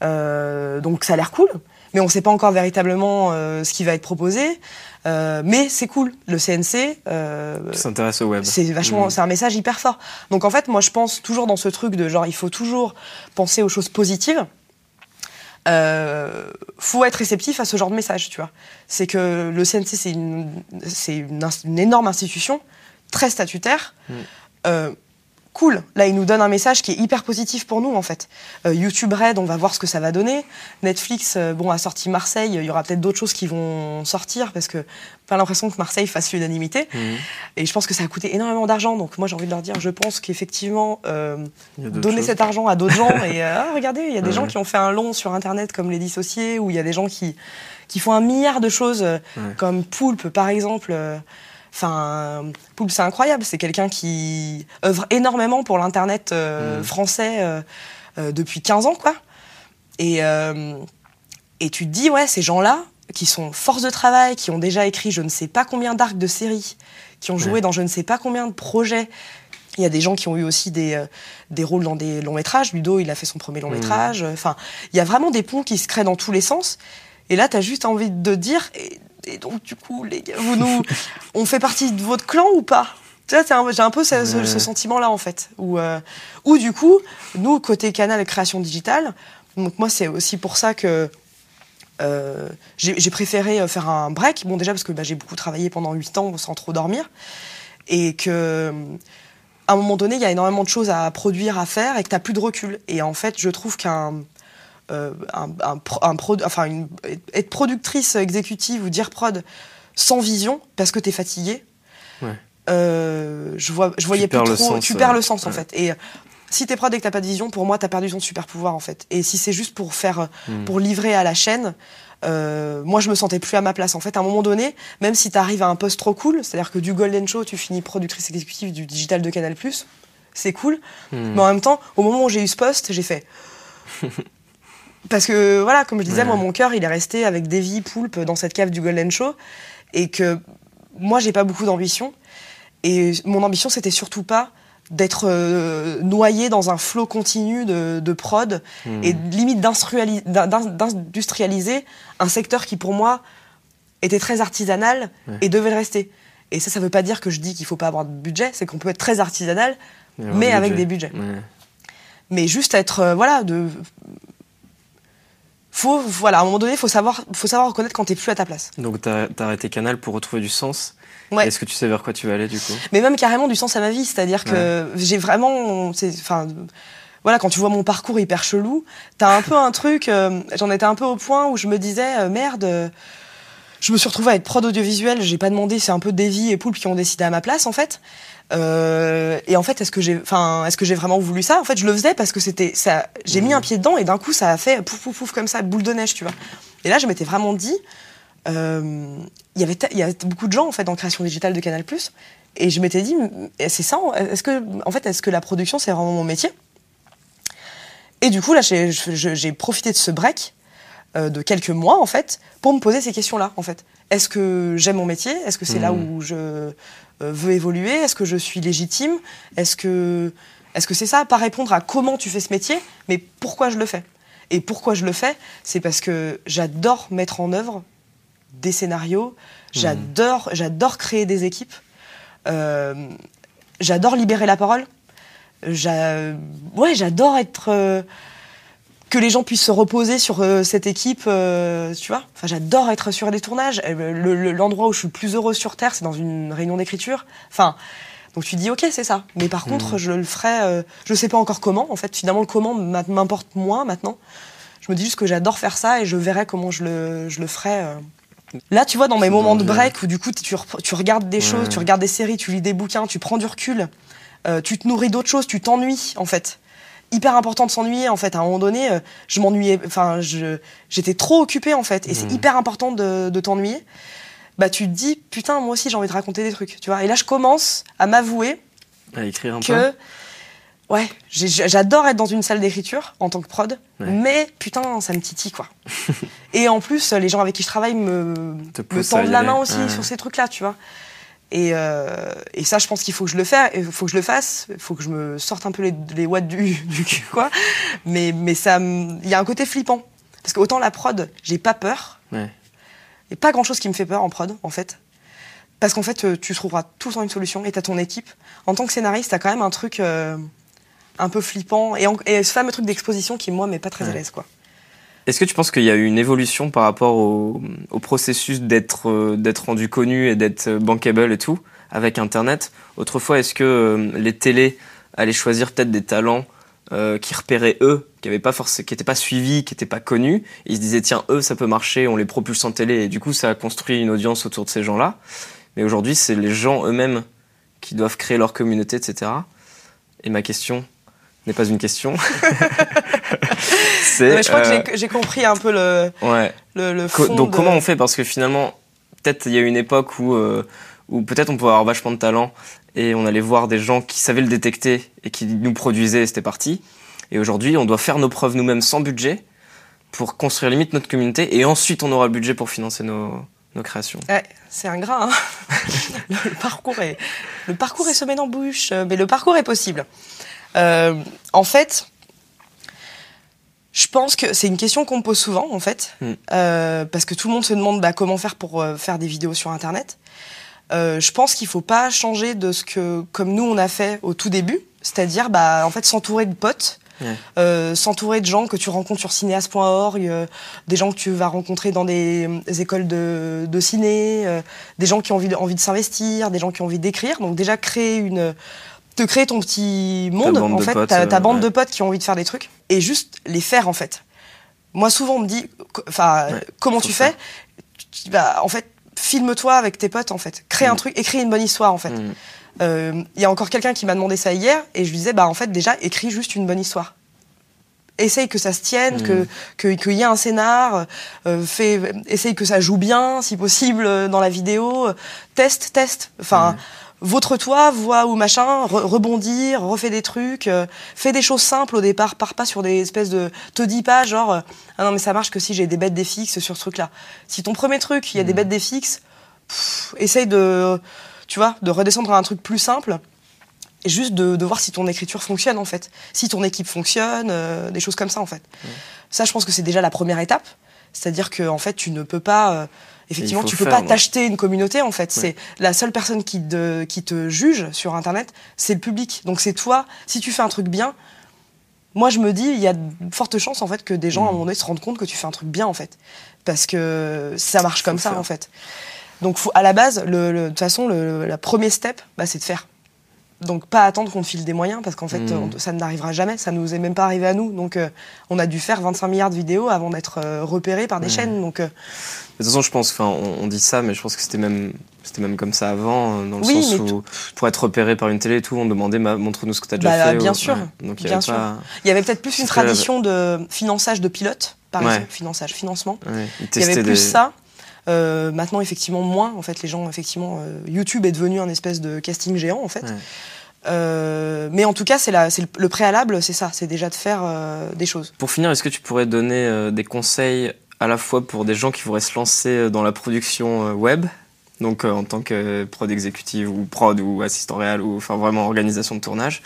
Euh, donc, ça a l'air cool. Mais on ne sait pas encore véritablement euh, ce qui va être proposé. Euh, mais c'est cool. Le CNC, euh,
s'intéresse au web.
c'est vachement,
Mm.
c'est un message hyper fort. Donc, en fait, moi, je pense toujours dans ce truc de genre, il faut toujours penser aux choses positives. Euh, faut être réceptif à ce genre de message, tu vois. C'est que le CNC, c'est une, c'est une, une énorme institution, très statutaire.
Mm.
Euh, cool. Là, il nous donne un message qui est hyper positif pour nous, en fait. Euh, YouTube Red, on va voir ce que ça va donner. Netflix, euh, bon, a sorti Marseille. Il y aura peut-être d'autres choses qui vont sortir parce que pas l'impression que Marseille fasse l'unanimité.
Mm.
Et je pense que ça a coûté énormément d'argent. Donc, moi, j'ai envie de leur dire, je pense qu'effectivement, euh, donner
choses.
cet argent à d'autres gens. Et ah, regardez, il y a des
Ouais.
gens qui ont fait un long sur Internet comme les dissociés, ou il y a des gens qui, qui font un milliard de choses,
Ouais.
comme Poulpe, par exemple. Enfin, Poulpe, c'est incroyable. C'est quelqu'un qui œuvre énormément pour l'Internet euh,
Mm.
français euh, euh, depuis 15 ans, quoi. Et, euh, et tu te dis, ouais, ces gens-là, qui sont force de travail, qui ont déjà écrit je ne sais pas combien d'arcs de séries, qui ont joué
Ouais.
dans je ne sais pas combien de projets. Il y a des gens qui ont eu aussi des, euh, des rôles dans des longs métrages. Ludo, il a fait son premier long
Mhm.
métrage. Enfin, il y a vraiment des ponts qui se créent dans tous les sens. Et là, tu as juste envie de dire, et et donc du coup, les gars, vous nous, on fait partie de votre clan ou pas? J'ai un peu ce, ce- ce sentiment-là en fait, où, euh, où du coup, nous côté canal création digitale, donc moi c'est aussi pour ça que euh, j'ai préféré euh, faire un break. Bon, déjà parce que bah, j'ai beaucoup travaillé pendant 8 ans sans trop dormir. Et que, à un moment donné, il y a énormément de choses à produire, à faire, et que tu n'as plus de recul. Et en fait, je trouve qu'un. Euh, un, un pro- un pro- enfin, une- être productrice exécutive ou dire prod sans vision, parce que tu es fatigué,
Ouais.
euh, je, vois, je voyais plus trop.
sens,
tu perds le sens, en fait. Et euh, si t'es prod et que t'as pas de vision, pour moi, t'as perdu ton super pouvoir, en fait. Et si c'est juste pour faire, euh,
Mm.
pour livrer à la chaîne, euh, moi, je me sentais plus à ma place. En fait, à un moment donné, même si t'arrives à un poste trop cool, c'est-à-dire que du Golden Show, tu finis productrice exécutive du digital de Canal+, c'est cool.
Hmm.
Mais en même temps, au moment où j'ai eu ce poste, j'ai fait. Parce que, voilà, comme je disais,
Ouais.
moi, mon cœur, il est resté avec Davy, Poulpe dans cette cave du Golden Show. Et que moi, j'ai pas beaucoup d'ambition. Et mon ambition, c'était surtout pas d'être euh, noyé dans un flot continu de, de prod
Hmm.
et limite d'industrialiser un secteur qui, pour moi, était très artisanal
Ouais.
et devait le rester. Et ça, ça veut pas dire que je dis qu'il faut pas avoir de budget, c'est qu'on peut être très artisanal, mais avec
budget.
des budgets.
Ouais.
Mais juste être, euh, voilà, de. Faut, voilà, à un moment donné, faut savoir, faut savoir reconnaître quand t'es plus à ta place.
Donc t'as as arrêté Canal pour retrouver du sens.
Ouais.
Est-ce que tu sais vers quoi tu vas aller du coup?
Mais même carrément du sens à ma vie. C'est-à-dire que j'ai vraiment, enfin, voilà, quand tu vois mon parcours hyper chelou, t'as un peu un truc. euh, J'en étais un peu au point où je me disais euh, merde. euh, je me suis retrouvée à être prod audiovisuel. J'ai pas demandé, c'est un peu Davy et Poulpe qui ont décidé à ma place en fait. Euh, et en fait, est-ce que j'ai, enfin, est-ce que j'ai vraiment voulu ça? En fait, je le faisais parce que c'était ça. J'ai mis un pied dedans et d'un coup, ça a fait pouf pouf pouf comme ça, boule de neige, tu vois. Et là, je m'étais vraiment dit, euh, il y avait, ta- il y avait beaucoup de gens en fait dans création digitale de Canal+. Et je m'étais dit, c'est ça. Est-ce que, en fait, est-ce que la production c'est vraiment mon métier? Et du coup, là, j'ai profité de ce break euh, de quelques mois en fait pour me poser ces questions-là. En fait, est-ce que j'aime mon métier? Est-ce que c'est là
Mhm.
où je euh, veux évoluer? Est-ce que je suis légitime? Est-ce que est-ce que c'est ça? Pas répondre à comment tu fais ce métier, mais pourquoi je le fais Et pourquoi je le fais C'est parce que j'adore mettre en œuvre des scénarios. J'adore, j'adore créer des équipes. Euh, j'adore libérer la parole. Ouais, j'adore être euh, que les gens puissent se reposer sur euh, cette équipe, euh, tu vois. Enfin, j'adore être sur les tournages. Euh, le- le- L'endroit où je suis le plus heureux sur terre, c'est dans une réunion d'écriture. Enfin, donc tu dis ok, c'est ça. Mais par contre, je le ferai. euh, je sais pas encore comment. En fait, finalement, le comment m'importe moins maintenant. Je me dis juste que j'adore faire ça et je verrai comment je le, je le ferai. euh. Là, tu vois, dans mes moments de break où du coup tu, tu regardes des choses, tu regardes des séries, tu lis des bouquins, tu prends du recul, euh, tu te nourris d'autres choses, tu t'ennuies en fait. Hyper important de s'ennuyer en fait. À un moment donné, euh, je m'ennuyais, enfin, j'étais trop occupée en fait. Et c'est hyper important de, de t'ennuyer. Bah, tu te dis, putain, moi aussi j'ai envie de raconter des trucs, tu vois. Et là, je commence à m'avouer
À écrire un peu
que ouais, j'adore être dans une salle d'écriture en tant que prod,
Ouais.
mais putain, ça me titille quoi. et en plus, les gens avec qui je travaille me, tendent la main aussi
Ouais.
sur ces trucs-là, tu vois. Et, euh, et ça, je pense qu'il faut que je le fasse, il faut que je le fasse, il faut que je me sorte un peu les, les watts du, du cul, quoi. Mais, mais ça, il y a un côté flippant. Parce que autant la prod, j'ai pas peur,
Ouais.
et pas grand chose qui me fait peur en prod, en fait. Parce qu'en fait, euh, tu trouveras tout le temps une solution et t'as ton équipe. En tant que scénariste, t'as quand même un truc euh, un peu flippant et, en- et ce fameux truc d'exposition qui, moi, m'est pas très à l'aise, quoi.
Est-ce que tu penses qu'il y a eu une évolution par rapport au, au processus d'être euh, rendu connu et d'être euh, bankable et tout avec Internet? Autrefois, est-ce que euh, les télés allaient choisir peut-être des talents euh, qui repéraient eux, qui n'étaient pas forcément, qui pas suivis, qui n'étaient pas connus? Ils se disaient tiens eux ça peut marcher, on les propulse en télé et du coup ça a construit une audience autour de ces gens-là. Mais aujourd'hui c'est les gens eux-mêmes qui doivent créer leur communauté, etc. Et ma question n'est pas une question.
mais je crois
euh,
que j'ai- compris un peu le,
ouais.
le, le
Co-
fond.
donc
de-
comment on fait? Parce que finalement, peut-être il y a eu une époque où, euh, où peut-être on pouvait avoir vachement de talent et on allait voir des gens qui savaient le détecter et qui nous produisaient et c'était parti. Et aujourd'hui, on doit faire nos preuves nous-mêmes sans budget pour construire limite notre communauté et ensuite on aura le budget pour financer nos, nos créations.
Ouais, c'est ingrat. Hein le, le parcours est, le parcours est semé d'embûches, euh, mais le parcours est possible. Euh, en fait, Je pense que c'est une question qu'on me pose souvent, en fait,
Mm.
euh, parce que tout le monde se demande bah, comment faire pour euh, faire des vidéos sur Internet. Euh, je pense qu'il faut pas changer de ce que, comme nous on a fait au tout début, c'est-à-dire bah, en fait s'entourer de potes, euh, s'entourer de gens que tu rencontres sur cinéaste.org, euh, des gens que tu vas rencontrer dans des, des écoles de, de ciné, euh, des gens qui ont envie de, envie de s'investir, des gens qui ont envie d'écrire. Donc déjà créer une, te créer ton petit monde en fait,
potes,
ta, ta
euh,
bande
ouais.
de potes qui ont envie de faire des trucs et juste les faire en fait. Moi souvent on me dit, enfin
Ouais,
comment tu fais? Tu- bah, En fait, filme-toi avec tes potes en fait, crée un
Mm.
truc, écris une bonne histoire en fait.
Mm.
Euh, Il y a encore quelqu'un qui m'a demandé ça hier et je lui disais bah en fait déjà écris juste une bonne histoire. Essaye que ça se tienne,
Mm.
que que- qu'il y ait un scénar, euh, fais, essaye que ça joue bien si possible euh, dans la vidéo, euh, teste, teste. Enfin, vautre-toi, vois ou machin, re- rebondir, refais des trucs, euh, fais des choses simples au départ, pars pas sur des espèces de, te dis pas genre euh, ah non mais ça marche que si j'ai des bêtes des fixes sur ce truc-là. Si ton premier truc il y a des bêtes des fixes, pff, essaye de tu vois, de redescendre à un truc plus simple et juste de, de voir si ton écriture fonctionne en fait, si ton équipe fonctionne, euh, des choses comme ça en fait. Ça, je pense que c'est déjà la première étape, c'est-à-dire que en fait, tu ne peux pas, euh, effectivement, tu peux
faire,
pas t'acheter une communauté en fait.
Ouais.
C'est la seule personne qui te, qui te juge sur Internet, c'est le public. Donc c'est toi. Si tu fais un truc bien, moi je me dis, il y a de fortes chances en fait que des gens à un moment donné se rendent compte que tu fais un truc bien en fait, parce que ça marche comme ça
faire.
en fait. Donc faut, à la base, de toute façon, le, la premier step, bah, c'est de faire. Donc pas attendre qu'on te file des moyens parce qu'en fait
Mhm.
on- ça n'arrivera jamais, ça nous est même pas arrivé à nous. Donc euh, on a dû faire 25 milliards de vidéos avant d'être euh, repérés par des
Ouais.
chaînes. Donc euh,
De toute façon, je pense, enfin, on, on dit ça, mais je pense que c'était même, c'était même comme ça avant, euh, dans le
Oui,
sens où, pour être repéré par une télé et tout, on demandait, ma- montre-nous ce que t'as déjà
Bah,
fait.
bien
ou-
sûr,
ouais. Donc, il y
bien
avait
sûr.
pas,
il y avait peut-être plus une tradition de finançage de pilotes, par
Ouais.
exemple, finançage, financement.
ouais,
Il y avait plus
des-
ça. Euh, maintenant, effectivement, moins. En fait, les gens, effectivement, euh, YouTube est devenu un espèce de casting géant, en fait.
Ouais.
Euh, mais en tout cas, c'est le, le préalable, c'est ça, c'est déjà de faire des choses.
Pour finir, est-ce que tu pourrais donner des conseils à la fois pour des gens qui voudraient se lancer dans la production web, donc en tant que prod exécutive ou prod ou assistant réel ou enfin vraiment organisation de tournage,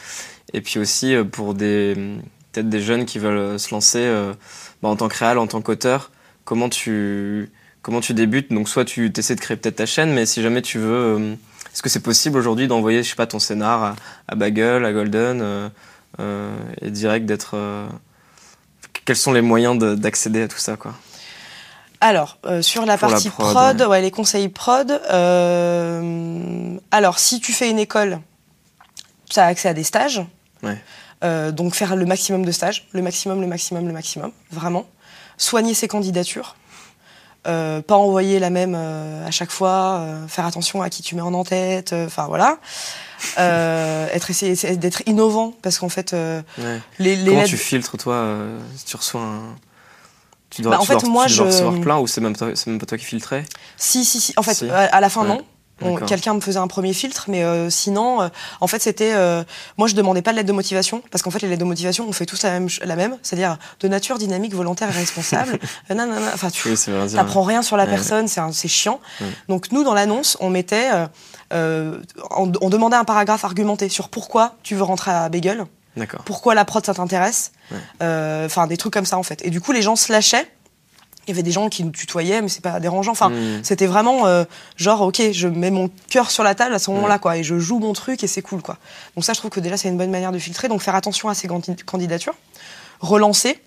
et puis aussi pour des peut-être des jeunes qui veulent se lancer bah, en tant que réal, en tant qu'auteur, comment tu comment tu débutes Donc soit tu essaies de créer peut-être ta chaîne, mais si jamais tu veux, euh, est-ce que c'est possible aujourd'hui d'envoyer je sais pas ton scénar à, à Bagel, à Golden euh, euh, et direct d'être quels sont les moyens de- d'accéder à tout ça quoi?
Alors, euh, sur la
Pour la
partie
prod,
prod,
ouais.
ouais, les conseils prod. euh, alors, si tu fais une école, tu as accès à des stages.
Ouais.
Euh, donc, faire le maximum de stages, le maximum, le maximum, le maximum, vraiment. Soigner ses candidatures. Euh, pas envoyer la même euh, à chaque fois, euh, faire attention à qui tu mets en en-tête, enfin voilà. Être essayer, d'être innovant parce qu'en fait,
Ouais.
les, les
Comment
lettres-
tu filtres toi si tu reçois un tu dois,
Bah, en
tu
fait,
dois-
moi,
tu dois
je-
recevoir plein ou c'est même, même pas toi qui filtrais?
Si, si, si. En fait,
Si.
à la fin, non. Quelqu'un me faisait un premier filtre, mais euh, sinon, euh, en fait, c'était. euh, moi, je demandais pas de lettre de motivation, parce qu'en fait, les lettres de motivation, on fait tous la même, la même c'est-à-dire de nature dynamique, volontaire et responsable. Euh, non, non, non. Enfin, tu
Oui,
t'apprends rien sur la
Ouais.
personne, c'est chiant.
Ouais.
Donc, nous, dans l'annonce, on mettait. euh, euh, on, on demandait un paragraphe argumenté sur pourquoi tu veux rentrer à Bagel,
D'accord.
pourquoi la prod ça t'intéresse. Euh, enfin des trucs comme ça en fait. Et du coup, les gens se lâchaient. Il y avait des gens qui nous tutoyaient, mais c'est pas dérangeant. Enfin,
Hmm.
c'était vraiment euh, genre, ok, je mets mon cœur sur la table à ce moment-là,
Ouais.
quoi, et je joue mon truc et c'est cool, quoi. Donc ça, je trouve que déjà c'est une bonne manière de filtrer. Donc faire attention à ces candi- candidatures, relancer,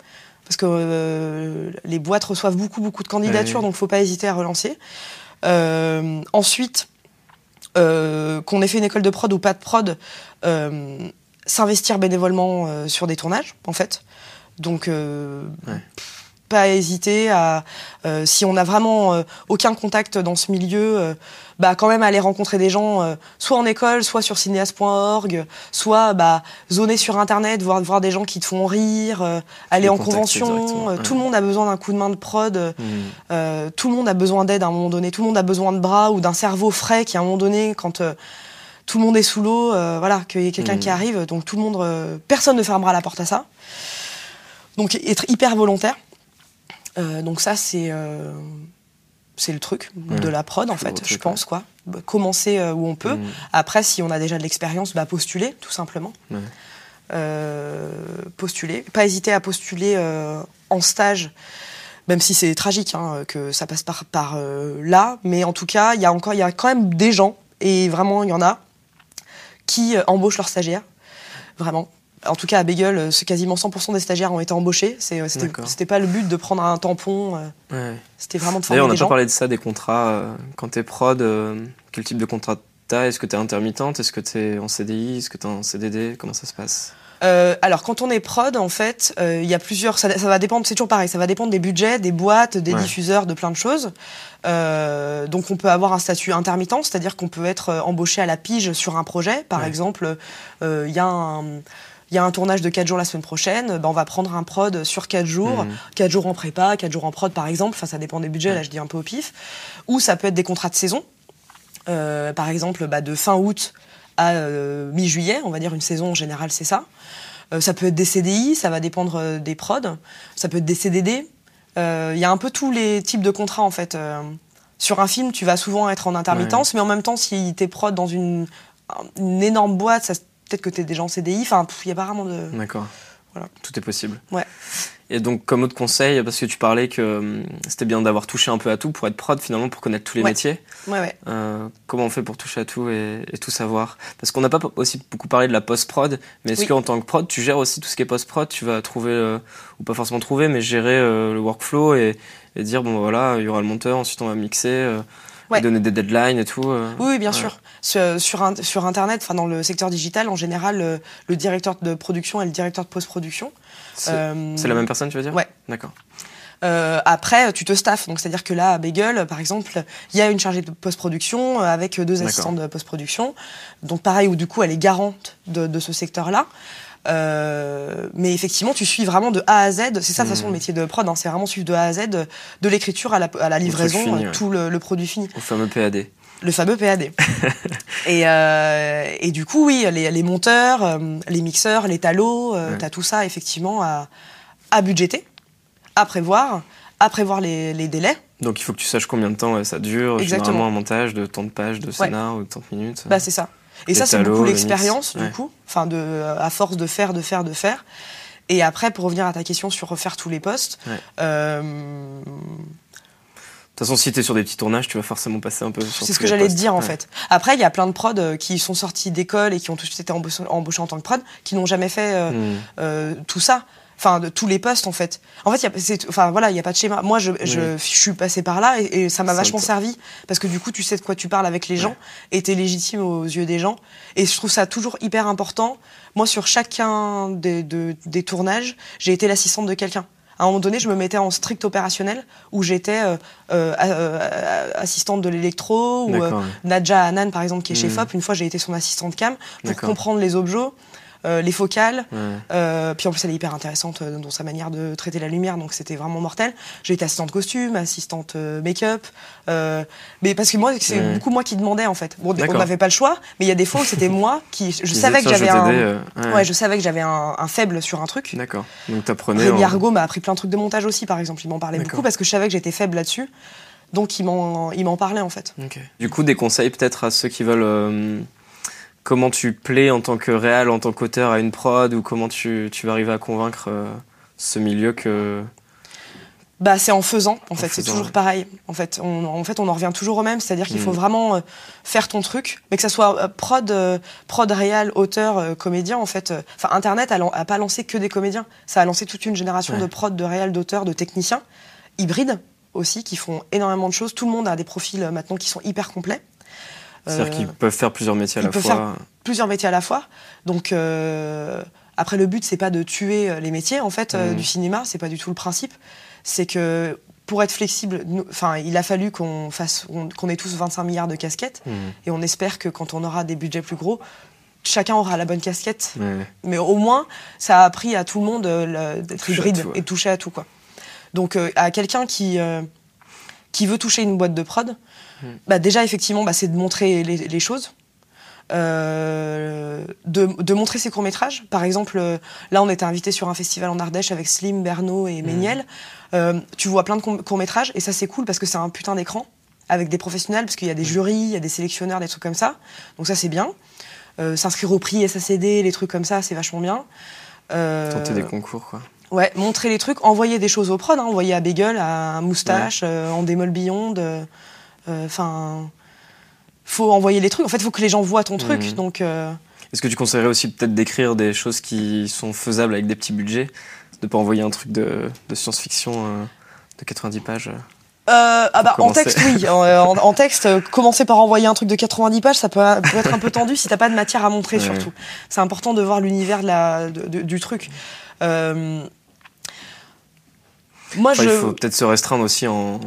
parce que euh, les boîtes reçoivent beaucoup, beaucoup de candidatures, donc faut pas hésiter à relancer. Euh, ensuite, qu'on ait fait une école de prod ou pas de prod, s'investir bénévolement sur des tournages, en fait. Donc,
Ouais.
Pas hésiter à, euh, si on n'a vraiment euh, aucun contact dans ce milieu, euh, bah quand même aller rencontrer des gens, euh, soit en école, soit sur cinéaste.org, soit bah, zoner sur internet, voir, voir des gens qui te font rire, euh, aller
Les
en convention. euh,
ouais.
Tout le monde a besoin d'un coup de main de prod.
Hmm.
tout le monde a besoin d'aide à un moment donné. Tout le monde a besoin de bras ou d'un cerveau frais qui, à un moment donné, quand euh, tout le monde est sous l'eau, euh, voilà, qu'il y ait quelqu'un
Mhm.
qui arrive. Donc tout le monde, euh, personne ne fermera la porte à ça. Donc être hyper volontaire. Euh, donc ça, c'est euh, c'est le truc
Ouais.
de la prod en fait, je pense quoi. Bah, Commencer euh, où on peut.
Hmm.
Après, si on a déjà de l'expérience, bah, postuler tout simplement. Postuler. Pas hésiter à postuler en stage même si c'est tragique hein, que ça passe par, par là, mais en tout cas, il y a encore, il y a quand même des gens, et vraiment, il y en a, qui embauchent leurs stagiaires, vraiment. En tout cas, à Bagel, euh, quasiment 100% des stagiaires ont été embauchés. Euh, c'était pas le but de prendre un tampon. Euh, c'était vraiment de former
D'ailleurs,
on
n'a pas parlé de ça, des contrats. Quand tu es prod, quel type de contrat t'as? Est-ce que tu es intermittente? Est-ce que tu es en CDI Est-ce que tu es en CDD Comment ça se passe?
Alors quand on est prod, en fait, il y a plusieurs. Ça, va dépendre. C'est toujours pareil. Ça va dépendre des budgets, des boîtes, des diffuseurs, de plein de choses. donc on peut avoir un statut intermittent, c'est-à-dire qu'on peut être embauché à la pige sur un projet. Par exemple, il y a un il y a un tournage de 4 jours la semaine prochaine, ben on va prendre un prod sur 4 jours, 4 mmh. jours en prépa, 4 jours en prod par exemple, enfin ça dépend des budgets, là je dis un peu au pif, ou ça peut être des contrats de saison, euh, par exemple bah, de fin août à euh, mi-juillet, on va dire. Une saison en général c'est ça. Euh, ça peut être des CDI, ça va dépendre des prods, ça peut être des CDD, il y a un peu tous les types de contrats en fait. sur un film, tu vas souvent être en intermittence, mais en même temps, si tu es prod dans une, une énorme boîte, ça peut-être que tu es déjà en CDI. Enfin, il n'y a pas vraiment de.
D'accord. Voilà. Tout est possible.
Ouais.
Et donc, comme autre conseil, parce que tu parlais que hum, c'était bien d'avoir touché un peu à tout pour être prod finalement, pour connaître tous les métiers.
Ouais, ouais.
Euh, comment on fait pour toucher à tout et, tout savoir? Parce qu'on n'a pas aussi beaucoup parlé de la post-prod, mais est-ce qu'en tant que prod, tu gères aussi tout ce qui est post-prod? Tu vas trouver, euh, ou pas forcément trouver, mais gérer euh, le workflow et, et, dire, bon voilà, il y aura le monteur, ensuite on va mixer donner des deadlines et tout. Euh.
Oui, bien sûr. Sur, sur, Internet, enfin dans le secteur digital, en général, le, directeur de production et le directeur de post-production.
C'est euh, la même personne, tu veux dire?
Ouais.
D'accord.
Euh, après, tu te staffes. Donc, c'est-à-dire que là, à Bagel, par exemple, il y a une chargée de post-production avec deux assistants de post-production. Donc, pareil, où du coup, elle est garante de, de ce secteur-là. Euh, mais effectivement, tu suis vraiment de A à Z. C'est ça, de toute façon, le hmm. métier de prod. Hein, c'est vraiment suivre de A à Z, de l'écriture à la, à la livraison, tout le, produit fini.
Au fameux PAD.
Le fameux PAD. et, euh, et du coup, oui, les, les monteurs, euh, les mixeurs, les talos, euh, tu as tout ça, effectivement, à, à budgéter, à prévoir, à prévoir les, les délais.
Donc il faut que tu saches combien de temps ça dure, Exactement. généralement un montage de tant de pages de scénar ou de tant de minutes.
Bah c'est ça. Et ça, c'est beaucoup l'expérience, du coup, enfin, de, à force de faire, de faire, de faire. Et après, pour revenir à ta question sur refaire tous les postes,
toute façon, si tu es sur des petits tournages, tu vas forcément passer un peu sur
C'est ce que j'allais te dire, en fait. Après, il y a plein de prods euh, qui sont sortis d'école et qui ont tous été embauchés, en tant que prod, qui n'ont jamais fait euh, hmm. tout ça enfin de tous les postes en fait. En fait, a, enfin voilà, il y a pas de schéma. Moi, je, je, suis passée par là et, ça m'a vachement servi parce que du coup, tu sais de quoi tu parles avec les gens et t'es légitime aux yeux des gens. Et je trouve ça toujours hyper important. Moi, sur chacun des, des tournages, j'ai été l'assistante de quelqu'un. À un moment donné, je me mettais en strict opérationnel où j'étais euh, euh, euh, assistante de l'électro ou Nadja Hanan par exemple qui est chez mmh. FOP. Une fois, j'ai été son assistante cam pour comprendre les objets euh, les focales. Euh, puis en plus, elle est hyper intéressante euh, dans sa manière de traiter la lumière, donc c'était vraiment mortel. J'ai été assistante costume, assistante make-up, mais parce que moi, c'est beaucoup moi qui demandais en fait. Bon, on n'avait pas le choix, mais il y a des fois où c'était moi qui, je, savais que j'avais un, ouais. je savais que j'avais un, faible sur un truc.
D'accord. Donc t'apprenais.
Rémi en... m'a appris plein de trucs de montage aussi, par exemple. Il m'en parlait beaucoup parce que je savais que j'étais faible là-dessus. Donc il m'en, il m'en parlait en fait.
Du coup, des conseils peut-être à ceux qui veulent comment tu plais en tant que réal, en tant qu'auteur à une prod, ou comment tu, tu vas arriver à convaincre euh, ce milieu que...
Bah, c'est en faisant, en, fait, c'est toujours pareil. En fait, on, en fait, on en revient toujours au même, c'est-à-dire qu'il faut mm. vraiment euh, faire ton truc, mais que ça soit euh, prod, prod réal, auteur, comédien, en fait. Enfin, Internet a, pas lancé que des comédiens, ça a lancé toute une génération de prod, de réal, d'auteurs, de techniciens, hybrides aussi, qui font énormément de choses. Tout le monde a des profils maintenant qui sont hyper complets.
C'est-à-dire qu'ils peuvent faire plusieurs métiers à la
fois. Faire plusieurs métiers à la fois. Donc euh, après, le but c'est pas de tuer euh, les métiers en fait euh, mmh. du cinéma. C'est pas du tout le principe. C'est que pour être flexible, enfin, il a fallu qu'on fasse, qu'on ait tous 25 milliards de casquettes, mmh. et on espère que quand on aura des budgets plus gros, chacun aura la bonne casquette. Mais au moins, ça a appris à tout le monde d'être hybride et de toucher à tout quoi. Donc à quelqu'un qui qui veut toucher une boîte de prod, bah, déjà, effectivement, bah, c'est de montrer les, choses. Euh, de, montrer ses courts-métrages. Par exemple, euh, là, on était invité sur un festival en Ardèche avec Slim, Bernot et Méniel. Euh, tu vois plein de courts-métrages et ça, c'est cool parce que c'est un putain d'écran avec des professionnels, parce qu'il y a des jurys, il y a des sélectionneurs, des trucs comme ça. Donc ça, c'est bien. S'inscrire au prix SACD, les trucs comme ça, c'est vachement bien.
Tenter des concours, quoi.
Ouais, montrer les trucs, envoyer des choses au prod, hein, envoyer à Bagel, à Moustache, en démol Beyond. Enfin, faut envoyer les trucs. En fait, faut que les gens voient ton truc.
Mhm.
Donc, euh,
Est-ce que tu conseillerais aussi peut-être d'écrire des choses qui sont faisables avec des petits budgets De pas envoyer un truc de, de science-fiction euh, de 90 pages euh.
Ah bah, en texte, oui. En, en- en texte, euh, commencer par envoyer un truc de 90 pages, ça peut, peut être un peu tendu si t'as pas de matière à montrer,
Ouais.
surtout. C'est important de voir l'univers de- de- du truc. Euh, moi,
Enfin,
je.
Il faut peut-être se restreindre aussi en,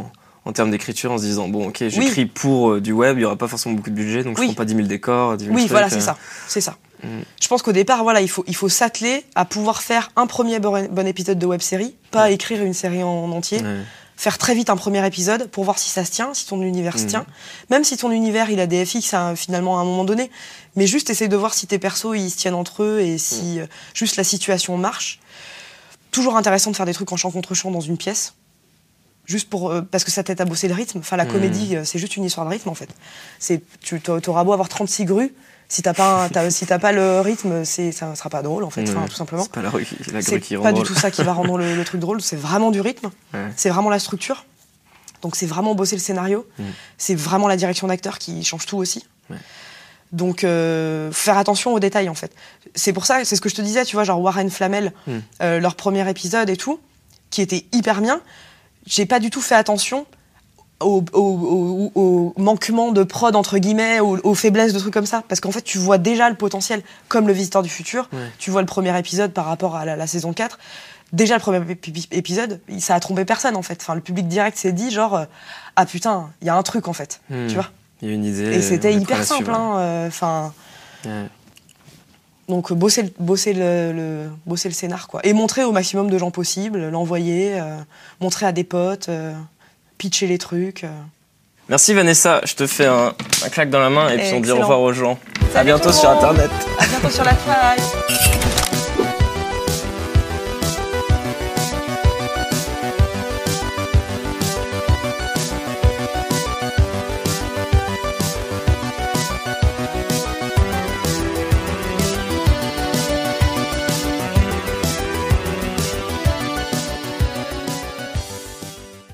en termes d'écriture en se disant bon, ok, j'écris pour euh, du web, il y aura pas forcément beaucoup de budget, donc
Oui.
je prends pas 10 000 décors, 10 000
Oui,
trucs,
voilà,
euh.
c'est ça. C'est ça.
Mm.
Je pense qu'au départ, voilà, il faut, il faut s'atteler à pouvoir faire un premier bon, bon épisode de web série, pas écrire une série en entier.
Ouais.
faire très vite un premier épisode pour voir si ça se tient, si ton univers se
Mhm.
tient. Même si ton univers il a des FX hein, finalement à un moment donné, mais juste essaye de voir si tes persos ils se tiennent entre eux et si euh, juste la situation marche. Toujours intéressant de faire des trucs en chant contre chant dans une pièce. Juste pour euh, parce que ça t'aide à bosser le rythme. Enfin la
Mhm.
comédie euh, c'est juste une histoire de rythme en fait. C'est tu t'auras beau avoir 36 grues si t'as pas un- si t'as pas le rythme c'est ça sera pas drôle en fait enfin,
Ouais.
tout simplement.
C'est pas la, rue, grue qui rend
pas du tout ça qui va rendre le, le truc drôle, c'est vraiment du rythme,
Ouais.
c'est vraiment la structure. Donc c'est vraiment bosser le scénario,
Mm.
c'est vraiment la direction d'acteur qui change tout aussi.
Ouais.
Donc euh, faire attention aux détails en fait. C'est pour ça, c'est ce que je te disais, tu vois, genre Warren Flamel, euh, leur premier épisode et tout, qui était hyper bien. J'ai pas du tout fait attention au, au- au- au manquement de prod entre guillemets, aux, aux faiblesses de trucs comme ça, parce qu'en fait tu vois déjà le potentiel, comme le Visiteur du futur.
Ouais.
Tu vois le premier épisode par rapport à la, la saison 4. Déjà le premier épi- épisode, ça a trompé personne en fait. Enfin, le public direct s'est dit genre euh, ah putain, il y a un truc en fait,
Hmm.
tu vois.
Il y a une idée.
Et c'était hyper simple. hein, euh, Enfin,
Ouais.
Donc euh, bosser, le- bosser le, le- bosser le scénar quoi, et montrer au maximum de gens possible, l'envoyer, euh, montrer à des potes, euh, pitcher les trucs. euh.
Merci Vanessa, je te fais un, un claque dans la main et puis on dit au revoir aux gens. à
Salut
bientôt
tout le
sur internet.
À bientôt sur la faille.